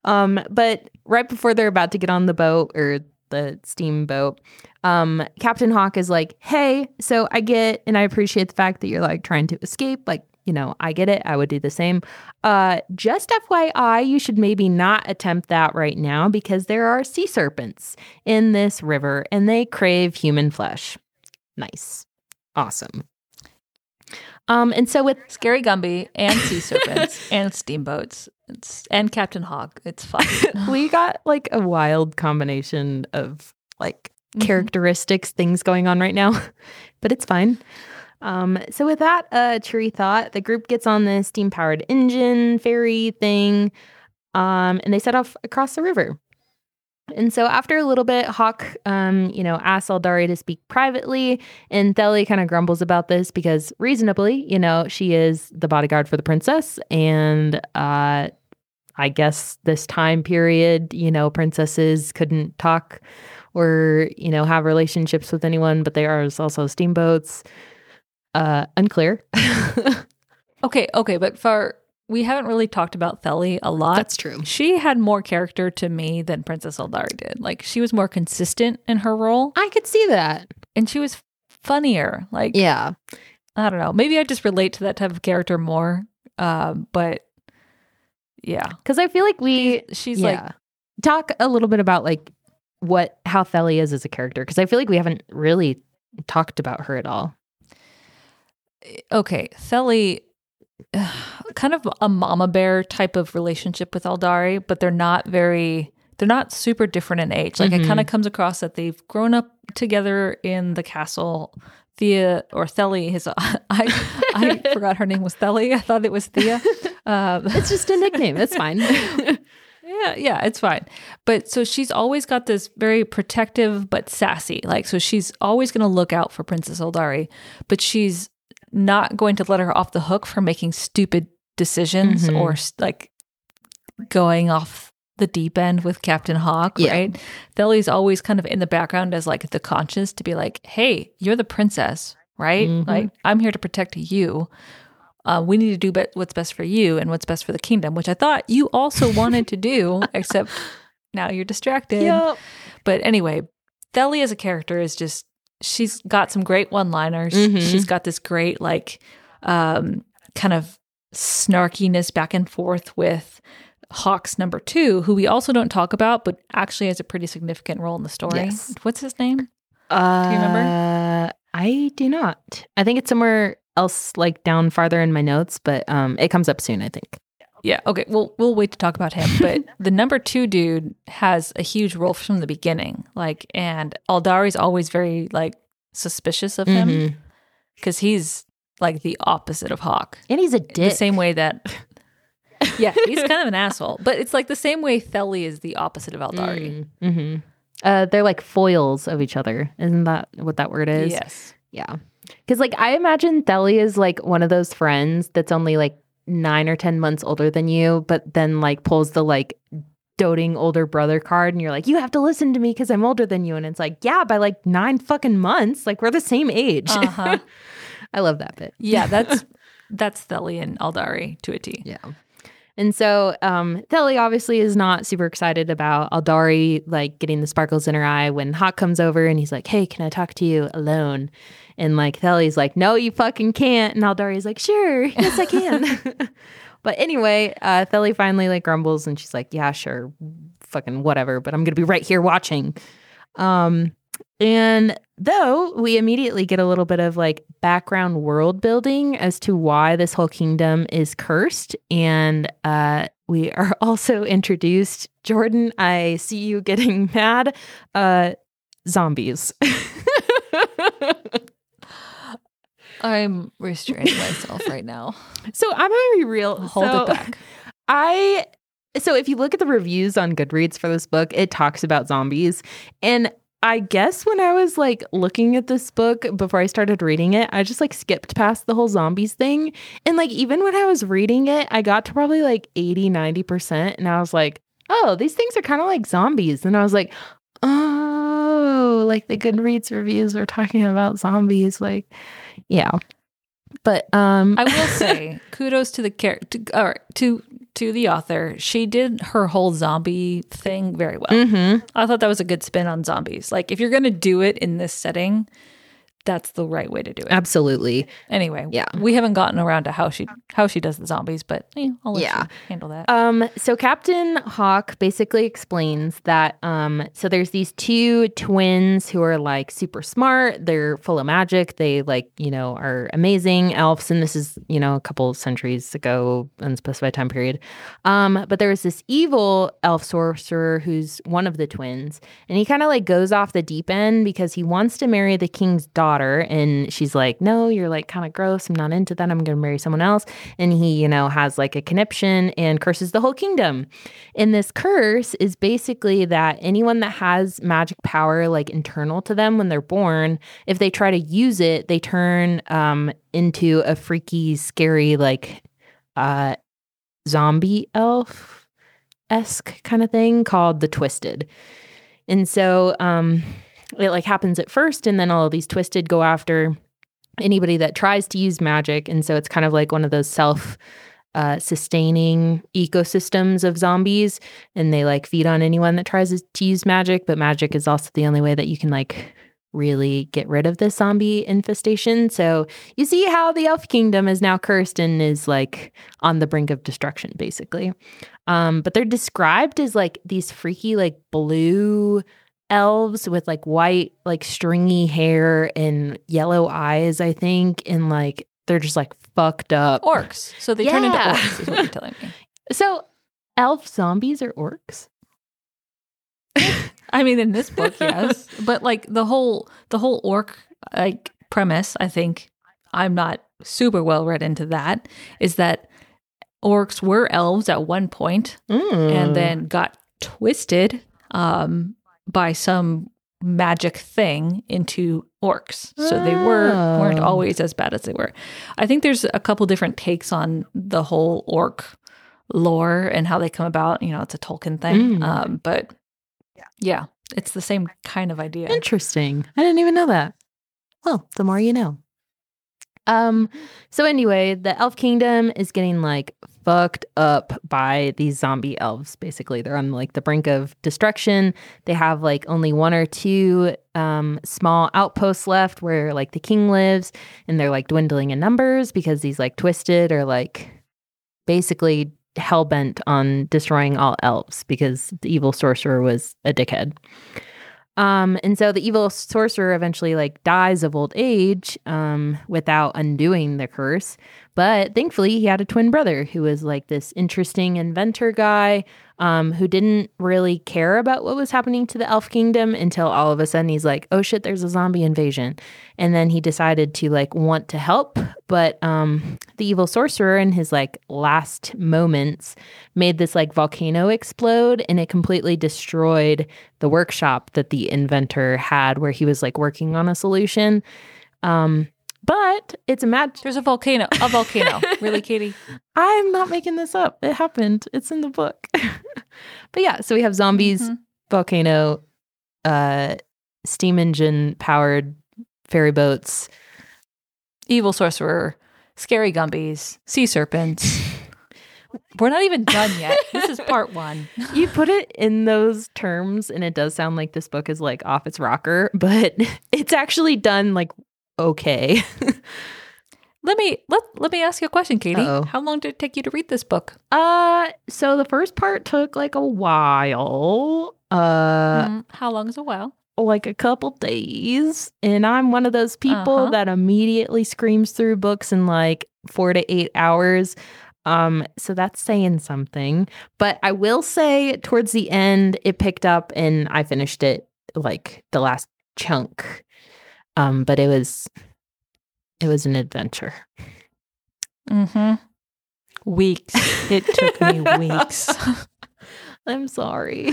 Um, but right before they're about to get on the boat or the steamboat, um, Captain Hawk is like, "Hey, so I get and I appreciate the fact that you're like trying to escape. Like, you know, I get it. I would do the same. Uh, just FYI, you should maybe not attempt that right now because there are sea serpents in this river and they crave human flesh. Nice, awesome. Um, and so with scary Gumby and sea serpents and steamboats it's, and Captain Hawk. It's fun. we got like a wild combination of like Mhm. characteristics, things going on right now, but it's fine. Um, so with that, uh, cheery thought, the group gets on the steam powered engine ferry thing, um, and they set off across the river. And so after a little bit, Hawk, um, you know, asks Aldari to speak privately, and Theli kind of grumbles about this because reasonably, you know, she is the bodyguard for the princess, and uh, I guess this time period, you know, princesses couldn't talk or, you know, have relationships with anyone, but they are also steamboats. Uh, unclear. okay, okay, but for we haven't really talked about Theli a lot. That's true. she had more character to me than Princess Aldari did. Like she was more consistent in her role, I could see that. and she was funnier. Like Yeah. I don't know. Maybe I just relate to that type of character more. Um, but yeah, Because I feel like we she's like yeah. talk a little bit about like what how Theli is as a character because I feel like we haven't really talked about her at all. Okay, Theli, kind of a mama bear type of relationship with Aldari, but they're not very, they're not super different in age. Like it Mhm. kind of comes across that they've grown up together in the castle. Thea or Theli, his, I, I forgot her name was Theli. I thought it was Thea. Um, It's just a nickname. It's fine. yeah, yeah, it's fine. But so she's always got this very protective but sassy. Like, so she's always going to look out for Princess Aldari, but she's not going to let her off the hook for making stupid decisions Mhm. or like going off the deep end with Captain Hawk, Yeah. right? Theli's always kind of in the background as like the conscience to be like, hey, you're the princess, right? Mhm. Like, I'm here to protect you. Uh, we need to do be- what's best for you and what's best for the kingdom, which I thought you also wanted to do, except now you're distracted. Yep. But anyway, Theli as a character is just she's got some great one-liners. Mhm. She's got this great like um kind of snarkiness back and forth with Hawks number 2, who we also don't talk about but actually has a pretty significant role in the story. Yes. What's his name? Uh, do you remember? I do not. I think it's somewhere else, like down farther in my notes, but um, it comes up soon. I think. Yeah, okay. Well, we'll wait to talk about him. But the number two dude has a huge role from the beginning. Like, and Aldari's always very like suspicious of him Mhm. because he's like the opposite of Hawk. And he's a dick. The same way that, yeah, he's kind of an asshole. But it's like the same way Theli is the opposite of Aldari. Mm-hmm. Uh, they're like foils of each other. Isn't that what that word is? Yes. Yeah. Because, like, I imagine Theli is like one of those friends that's only like nine or 10 months older than you, but then like pulls the like doting older brother card and you're like, you have to listen to me because I'm older than you. And it's like, yeah, by like nine fucking months. Like, we're the same age. Uh huh. I love that bit. yeah, that's that's Theli and Aldari to a T. Yeah. And so um Theli obviously is not super excited about Aldari like getting the sparkles in her eye when Hawk comes over and he's like, Hey, can I talk to you alone? And like Theli's like, No, you fucking can't. And Aldari's like, Sure, yes, I can. but anyway, uh Theli finally like grumbles and she's like, Yeah, sure, fucking whatever, but I'm gonna be right here watching. Um and though we immediately get a little bit of like background world building as to why this whole kingdom is cursed. And uh, we are also introduced, Jordan, I see you getting mad, uh, zombies. I'm restraining myself right now. so I'm to be real. Hold So it back. I so if you look at the reviews on Goodreads for this book, it talks about zombies. And I guess when I was like looking at this book before I started reading it, I just like skipped past the whole zombies thing. And like even when I was reading it, I got to probably like 80, 90%. And I was like, oh, these things are kind of like zombies. And I was like, oh, like the Goodreads reviews were talking about zombies. Like, yeah. But um I will say kudos to the character or to to the author. She did her whole zombie thing very well. mhm. I thought that was a good spin on zombies. Like if you're going to do it in this setting, that's the right way to do it. absolutely. Anyway, Yeah. we haven't gotten around to how she how she does the zombies, but eh, I'll let Yeah. you handle that. Um, so Captain Hawk basically explains that um, so there's these two twins who are like super smart. They're full of magic. They like you know are amazing elves, and this is you know a couple of centuries ago, unspecified time period. Um, but there was this evil elf sorcerer who's one of the twins, and he kind of like goes off the deep end because he wants to marry the king's daughter, and she's like, "No, you're like kind of gross. I'm not into that. I'm gonna marry someone else." And he, you know, has like a conniption and curses the whole kingdom. And this curse is basically that anyone that has magic power like internal to them when they're born, if they try to use it, they turn um into a freaky, scary like uh zombie elf esque kind of thing called the twisted. And so um it like happens at first and then all of these twisted go after anybody that tries to use magic and so it's kind of like one of those self uh, sustaining ecosystems of zombies and they like feed on anyone that tries to use magic but magic is also the only way that you can like really get rid of this zombie infestation. So you see how the elf kingdom is now cursed and is like on the brink of destruction, basically. Um, but they're described as like these freaky, like blue elves with like white, like stringy hair and yellow eyes, I think. And like they're just like fucked up. Orcs. So they turn into Yeah. orcs, is what you're telling me. So elf zombies are orcs? I mean, in this book, yes, but like the whole the whole orc like premise, I think I'm not super well read into that. Is that orcs were elves at one point Mm. and then got twisted um, by some magic thing into orcs. So they were weren't Oh. always as bad as they were. I think there's a couple different takes on the whole orc lore and how they come about. You know, it's a Tolkien thing, Mm. um, but yeah, it's the same kind of idea. Interesting. I didn't even know that. Well, the more you know. Um, so anyway, the elf kingdom is getting like fucked up by these zombie elves. Basically, they're on like the brink of destruction. They have like only one or two um small outposts left where like the king lives, and they're like dwindling in numbers because these like twisted or like basically hell bent on destroying all elves because the evil sorcerer was a dickhead. Um, and so the evil sorcerer eventually like dies of old age um, without undoing the curse. But thankfully, he had a twin brother who was like this interesting inventor guy um, who didn't really care about what was happening to the elf kingdom until all of a sudden he's like, oh shit, there's a zombie invasion. And then he decided to like want to help. But um, the evil sorcerer in his like last moments made this like volcano explode and it completely destroyed the workshop that the inventor had where he was like working on a solution. Um, but it's a mad. There's a volcano. A volcano. really, Katie? I'm not making this up. It happened. It's in the book. but yeah, so we have zombies, Mhm. volcano, uh, steam engine powered ferry boats. Evil sorcerer, scary gumbies, sea serpents. We're not even done yet. This is part one. You put it in those terms, and it does sound like this book is like off its rocker, but it's actually done like okay. Let me let let me ask you a question, Katie. Uh-oh. How long did it take you to read this book? Uh, so the first part took like a while. Uh, Mm, how long is a while? like a couple days. And I'm one of those people Uh-huh. that immediately screams through books in like four to eight hours. Um, so that's saying something. But I will say towards the end, it picked up and I finished it like the last chunk. Um, but it was it was an adventure. Mm-hmm. Weeks. It took me weeks. I'm sorry.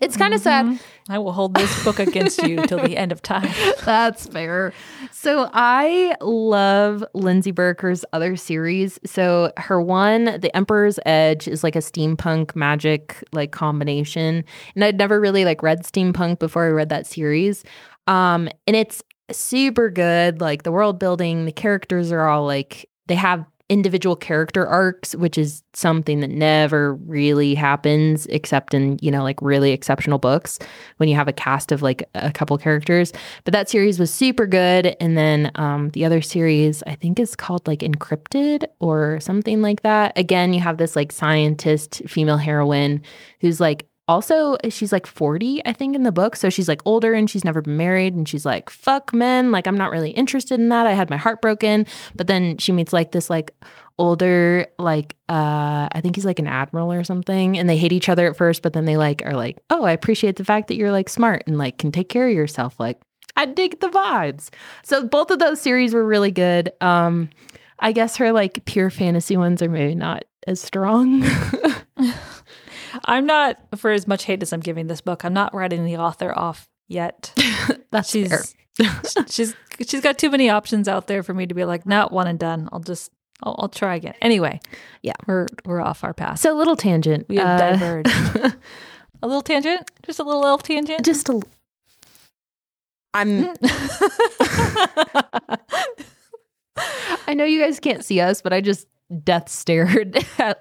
It's kind of sad. Mhm. I will hold this book against you till the end of time. That's fair. So I love Lindsay Buroker's other series. So her one, The Emperor's Edge, is like a steampunk magic like combination. And I'd never really like read steampunk before I read that series. Um, and it's super good. Like the world building, the characters are all like they have individual character arcs, which is something that never really happens except in, you know, like really exceptional books when you have a cast of like a couple characters. But that series was super good. And then um, the other series, I think, is called like Encrypted or something like that. Again, you have this like scientist female heroine who's like also she's like 40 i think in the book so she's like older and she's never been married and she's like fuck men like i'm not really interested in that i had my heart broken. But then she meets like this like older like uh i think he's like an admiral or something and they hate each other at first but then they like are like oh i appreciate the fact that you're like smart and like can take care of yourself like i dig the vibes. So both of those series were really good. Um i guess her like pure fantasy ones are maybe not as strong I'm not for as much hate as I'm giving this book. I'm not writing the author off yet. that's She's she's she's got too many options out there for me to be like, not one and done. I'll just I'll, I'll try again. Anyway, Yeah. we're we're off our path. so a little tangent we have Uh, diverged. A little tangent, just a little elf tangent. just a i'm I know you guys can't see us, but I just death stared at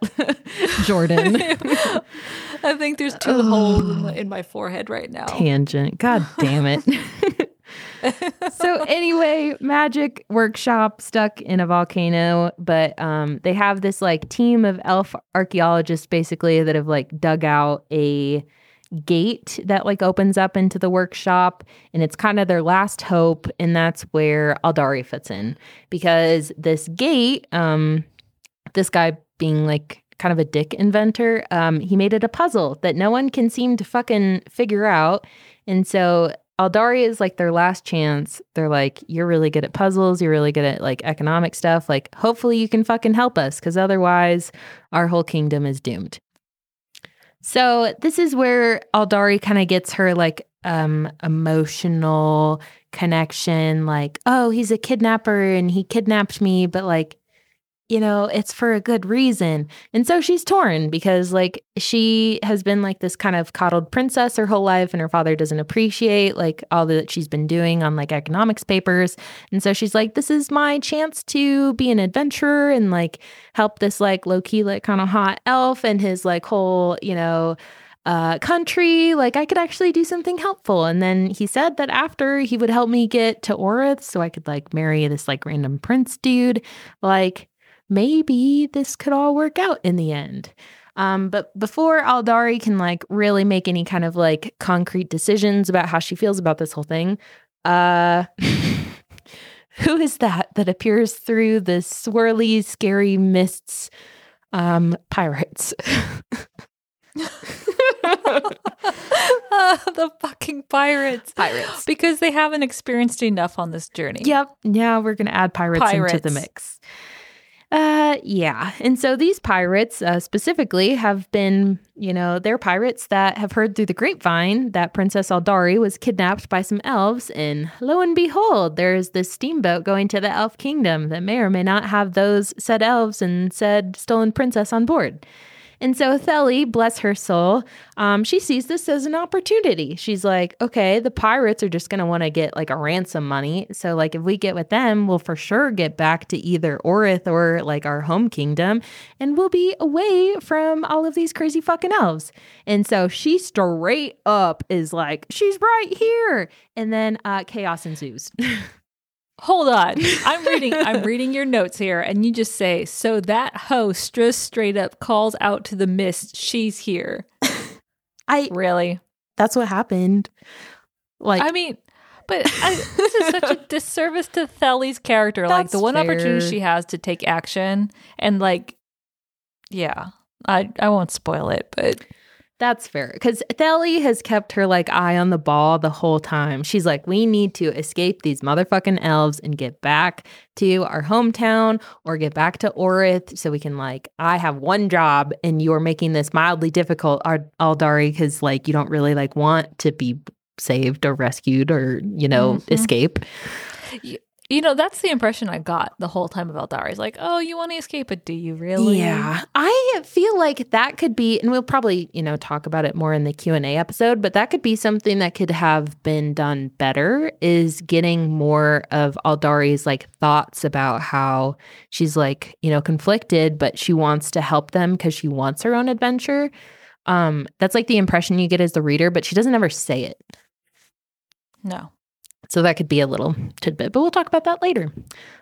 Jordan. I think there's two holes in, the, in my forehead right now. Tangent. God damn it. so anyway, magic workshop stuck in a volcano, but um, they have this like team of elf archaeologists basically that have like dug out a gate that like opens up into the workshop and it's kind of their last hope and that's where Aldari fits in because this gate um this guy being like kind of a dick inventor um he made it a puzzle that no one can seem to fucking figure out and so Aldari is like their last chance. They're like, you're really good at puzzles. You're really good at like economic stuff. Like, hopefully you can fucking help us because otherwise our whole kingdom is doomed. So this is where Aldari kind of gets her like um emotional connection like oh he's a kidnapper and he kidnapped me but like you know, it's for a good reason. And so she's torn because, like, she has been like this kind of coddled princess her whole life, and her father doesn't appreciate like all that she's been doing on like economics papers. And so she's like, this is my chance to be an adventurer and like help this like low key, like kind of hot elf and his like whole, you know, uh, country. Like I could actually do something helpful. And then he said that after he would help me get to Orith so I could like marry this like random prince dude. Like maybe this could all work out in the end. Um, but before Aldari can like really make any kind of like concrete decisions about how she feels about this whole thing, uh, who is that that appears through the swirly, scary mists? Um, pirates. the fucking pirates. Pirates. Because they haven't experienced enough on this journey. Yep. Yeah, we're going to add pirates, pirates, into the mix. Uh, yeah. And so these pirates uh, specifically have been, you know, they're pirates that have heard through the grapevine that Princess Aldari was kidnapped by some elves. And lo and behold, there's this steamboat going to the elf kingdom that may or may not have those said elves and said stolen princess on board. And so Theli, bless her soul, um, she sees this as an opportunity. She's like, okay, the pirates are just going to want to get like a ransom money. So, like, if we get with them, we'll for sure get back to either Orith or like our home kingdom, and we'll be away from all of these crazy fucking elves. And so she straight up is like, she's right here. And then uh, chaos ensues. Hold on. I'm reading I'm reading your notes here and you just say, "So that host just straight up calls out to the mist, she's here." I Really? That's what happened. Like I mean, but I, this is such a disservice to Theli's character. Like the one fair. opportunity she has to take action and like yeah. I I won't spoil it, but that's fair. Because Theli has kept her like eye on the ball the whole time. She's like, we need to escape these motherfucking elves and get back to our hometown or get back to Orith so we can like, I have one job and you're making this mildly difficult, Aldari, because like you don't really like want to be saved or rescued or, you know, mm-hmm. escape. You know, that's the impression I got the whole time about Dari. It's like, oh, you want to escape, but do you really? Yeah, I feel like that could be, and we'll probably, you know, talk about it more in the Q and A episode. But that could be something that could have been done better. Is getting more of Aldari's like thoughts about how she's like, you know, conflicted, but she wants to help them because she wants her own adventure. Um, that's like the impression you get as the reader, but she doesn't ever say it. No. So that could be a little tidbit, but we'll talk about that later.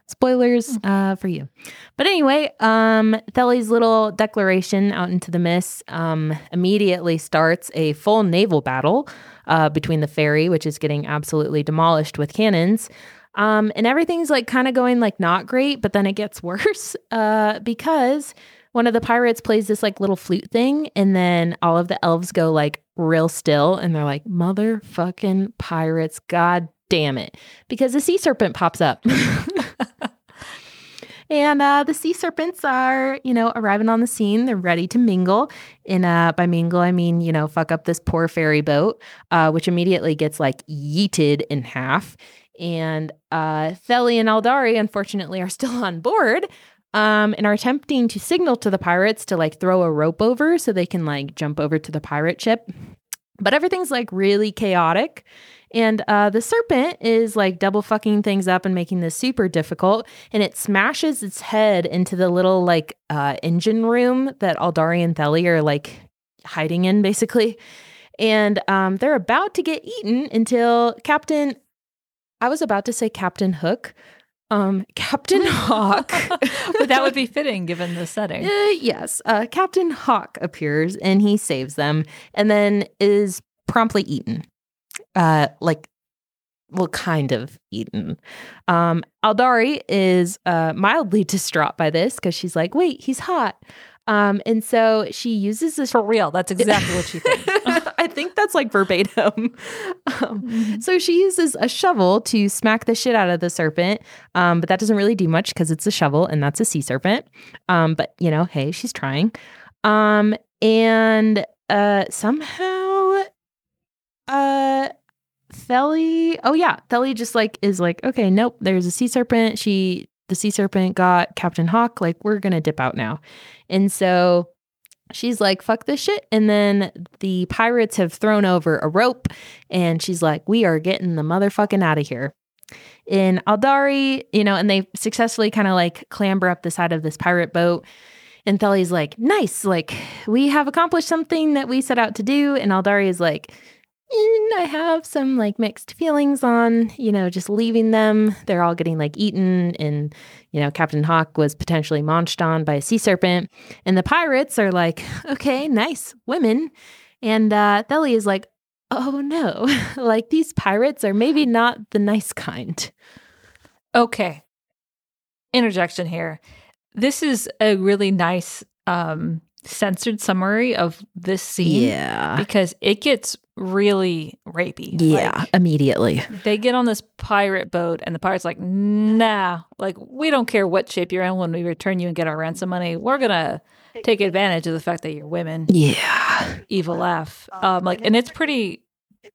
Spoilers mm. uh, for you. But anyway, um, Theli's little declaration out into the mist um, immediately starts a full naval battle uh, between the ferry, which is getting absolutely demolished with cannons. Um, and everything's like kind of going like not great, but then it gets worse uh, because one of the pirates plays this like little flute thing, and then all of the elves go like real still, and they're like, "Motherfucking pirates! God damn it, because the sea serpent pops up. and uh, the sea serpents are, you know, arriving on the scene. They're ready to mingle. And uh, by mingle, I mean, you know, fuck up this poor ferry boat, uh, which immediately gets like yeeted in half. And uh, Theli and Aldari, unfortunately, are still on board. Um, and are attempting to signal to the pirates to like throw a rope over so they can like jump over to the pirate ship. But everything's like really chaotic. And uh, the serpent is like double fucking things up and making this super difficult. And it smashes its head into the little like uh, engine room that Aldari and Theli are like hiding in, basically. And um, they're about to get eaten until Captain, I was about to say Captain Hook, um, Captain Hawk. but that would be fitting given the setting. Uh, yes, uh, Captain Hawk appears and he saves them and then is promptly eaten. Uh, like, well, kind of eaten. Um, Aldari is uh, mildly distraught by this because she's like, wait, he's hot. Um, and so she uses this For real, that's exactly what she thinks. I think that's like verbatim. Um, So she uses a shovel to smack the shit out of the serpent, um, but that doesn't really do much because it's a shovel and that's a sea serpent. Um, but you know, hey, she's trying. Um, and uh, somehow, uh, Theli. Oh yeah, Theli just like is like, okay, nope. There's a sea serpent. She, the sea serpent, got Captain Hawk. Like we're gonna dip out now, and so she's like, fuck this shit. And then the pirates have thrown over a rope and she's like, we are getting the motherfucking out of here. In Aldari, you know, and they successfully kind of like clamber up the side of this pirate boat. And Theli's like, nice, like we have accomplished something that we set out to do. And Aldari is like, "Mm, I have some like mixed feelings on, you know, just leaving them. They're all getting like eaten and you know, Captain Hawk was potentially munched on by a sea serpent. And the pirates are like, okay, nice women. And uh, Theli is like, oh no, like these pirates are maybe not the nice kind. Okay. Interjection here. This is a really nice um censored summary of this scene Yeah. because it gets really rapey. Yeah, Like, immediately. they get on this pirate boat and the pirate's like, nah, like we don't care what shape you're in when we return you and get our ransom money. We're gonna take advantage of the fact that you're women. Yeah. Evil laugh. Um like and it's pretty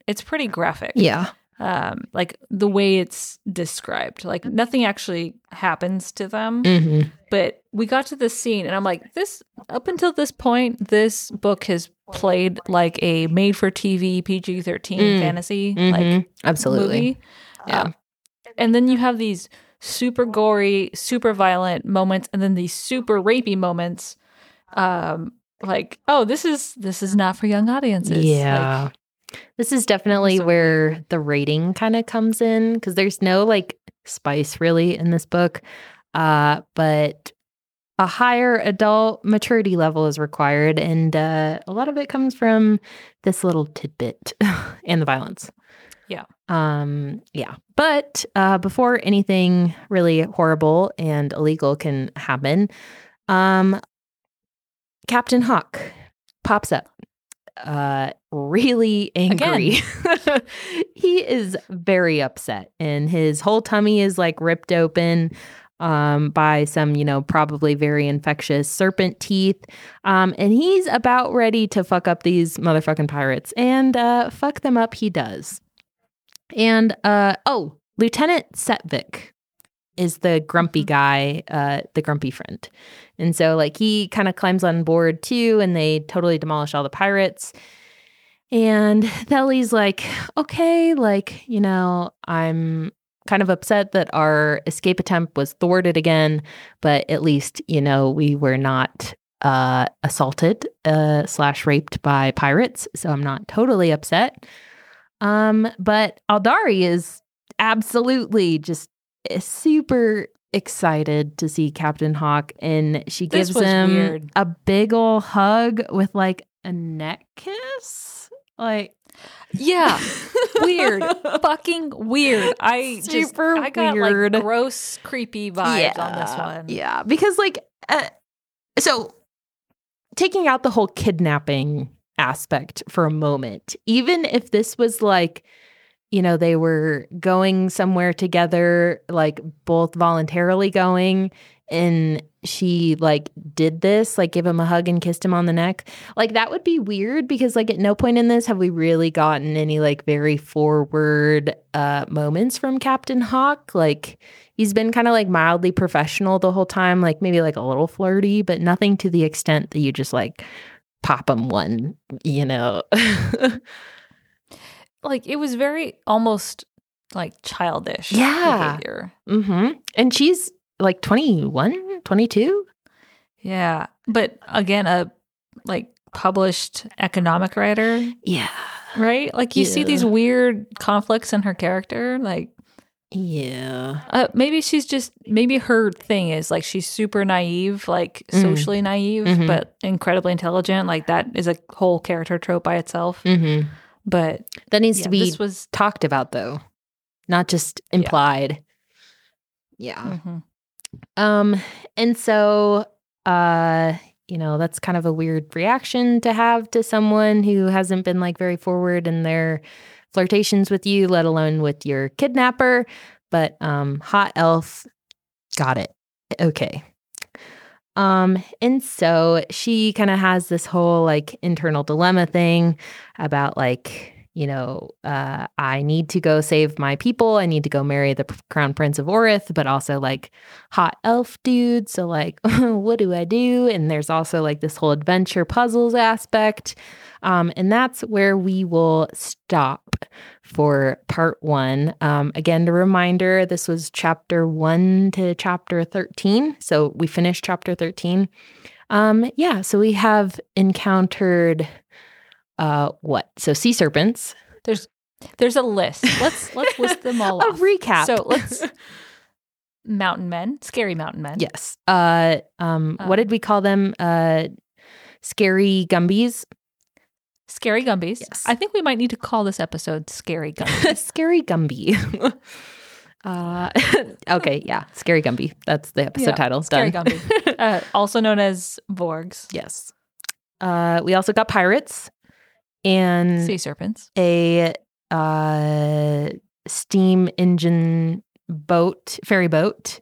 it's pretty graphic. Yeah. Um like the way it's described. Like nothing actually happens to them. hmm But we got to this scene and I'm like, this up until this point, this book has played like a made for TV PG thirteen Mm. fantasy like Mm-hmm. Absolutely. movie. Yeah. Um, and then you have these super gory, super violent moments, and then these super rapey moments. Um, like, oh, this is this is not for young audiences. Yeah. Like, this is definitely So where the rating kind of comes in because there's no like spice really in this book. Uh, but a higher adult maturity level is required. And uh, a lot of it comes from this little tidbit and the violence. Yeah. Um, yeah. But uh, before anything really horrible and illegal can happen, um, Captain Hawk pops up uh really angry. He is very upset and his whole tummy is like ripped open um by some you know probably very infectious serpent teeth. Um and he's about ready to fuck up these motherfucking pirates and uh fuck them up he does. And uh oh lieutenant setvik is the grumpy guy uh the grumpy friend and so like he kind of climbs on board too and they totally demolish all the pirates and Theli's like, okay, like, you know, I'm kind of upset that our escape attempt was thwarted again, but at least, you know, we were not uh assaulted uh slash raped by pirates. So I'm not totally upset. Um, but Aldari is absolutely just super excited to see Captain Hawk and she gives him weird. a big ol' hug with like a neck kiss. Like yeah, weird, fucking weird. I just Super I got weird. like gross, creepy vibes on this one. Yeah, because like, uh, so taking out the whole kidnapping aspect for a moment, even if this was like, you know, they were going somewhere together, like both voluntarily going, and she like did this, like gave him a hug and kissed him on the neck, like that would be weird because like at no point in this have we really gotten any like very forward uh moments from Captain Hawk. Like he's been kind of like mildly professional the whole time, like maybe like a little flirty, but nothing to the extent that you just like pop him one, you know. Like it was very almost like childish. Yeah. behavior. hmm And she's like 21, 22. Yeah. But again, a like published economic writer, Yeah. right? Like you see these weird conflicts in her character. Like Yeah. uh, maybe she's just maybe her thing is like she's super naive, like Mm. socially naive, Mhm. but incredibly intelligent. Like that is a whole character trope by itself. Mm-hmm. But That needs yeah, to be this was talked about though, not just implied. Yeah. mhm. Um, and so, uh, you know, that's kind of a weird reaction to have to someone who hasn't been like very forward in their flirtations with you, let alone with your kidnapper. But um, Hot Elf got it. Okay. Um, and so she kind of has this whole like internal dilemma thing about like, you know, uh, I need to go save my people. I need to go marry the crown prince of Orith, but also like hot elf dude. So like, what do I do? And there's also like this whole adventure puzzles aspect. Um, and that's where we will stop for part one. Um, again, a reminder this was chapter one to chapter 13. So we finished chapter 13. Um, yeah, so we have encountered uh what? So sea serpents. there's there's a list. Let's let's list them all A off. recap. So let's mountain men, scary mountain men. yes. Uh um what Um, did we call them? Uh scary gumbies. Scary Gumbies. Yes. I think we might need to call this episode Scary Gumbies. scary Gumby. uh okay, yeah. Scary Gumby. That's the episode Yeah, title. Scary Done. Gumby. uh, also known as Vorgs, yes. Uh we also got pirates and sea serpents. a uh steam engine boat, ferry boat.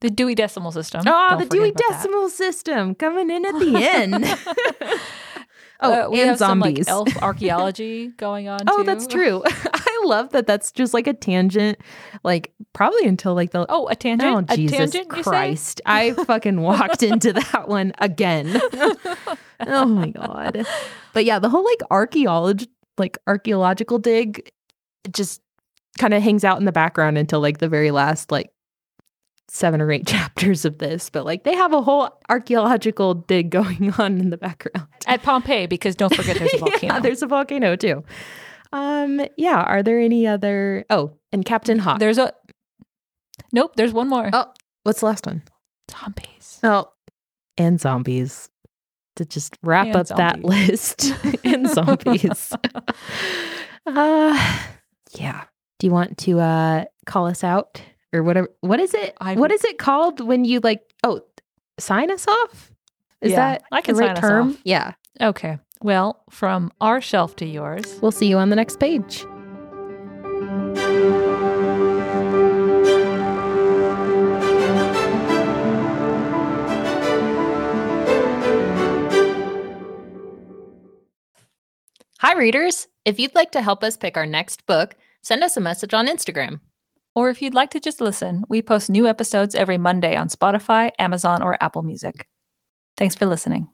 The Dewey Decimal System. Oh, Don't the Dewey about that. Decimal System coming in at the end. Oh, Uh, we and have some zombies. like elf archaeology going on. oh, too. that's true. I love that. That's just like a tangent, like probably until like the. Oh, a tangent. Oh Jesus tangent. Christ! I fucking walked into that one again. oh my god! But yeah, the whole like archaeology, like archaeological dig, just kind of hangs out in the background until like the very last like seven or eight chapters of this. But like they have a whole archaeological dig going on in the background. At Pompeii, because don't forget there's a volcano. yeah, there's a volcano too. Um, yeah. Are there any other? Oh, and Captain Hawk. There's a. Nope, there's one more. Oh. What's the last one? Zombies. Oh, and zombies. To just wrap And up that list, and zombies. uh, yeah. Do you want to uh call us out or whatever? What is it? I- what is it called when you like? Oh, sign us off. Is Yeah, that I can the right sign us term? off. Yeah. Okay. Well, from our shelf to yours. We'll see you on the next page. Hi, readers. If you'd like to help us pick our next book, send us a message on Instagram. Or if you'd like to just listen, we post new episodes every Monday on Spotify, Amazon, or Apple Music. Thanks for listening.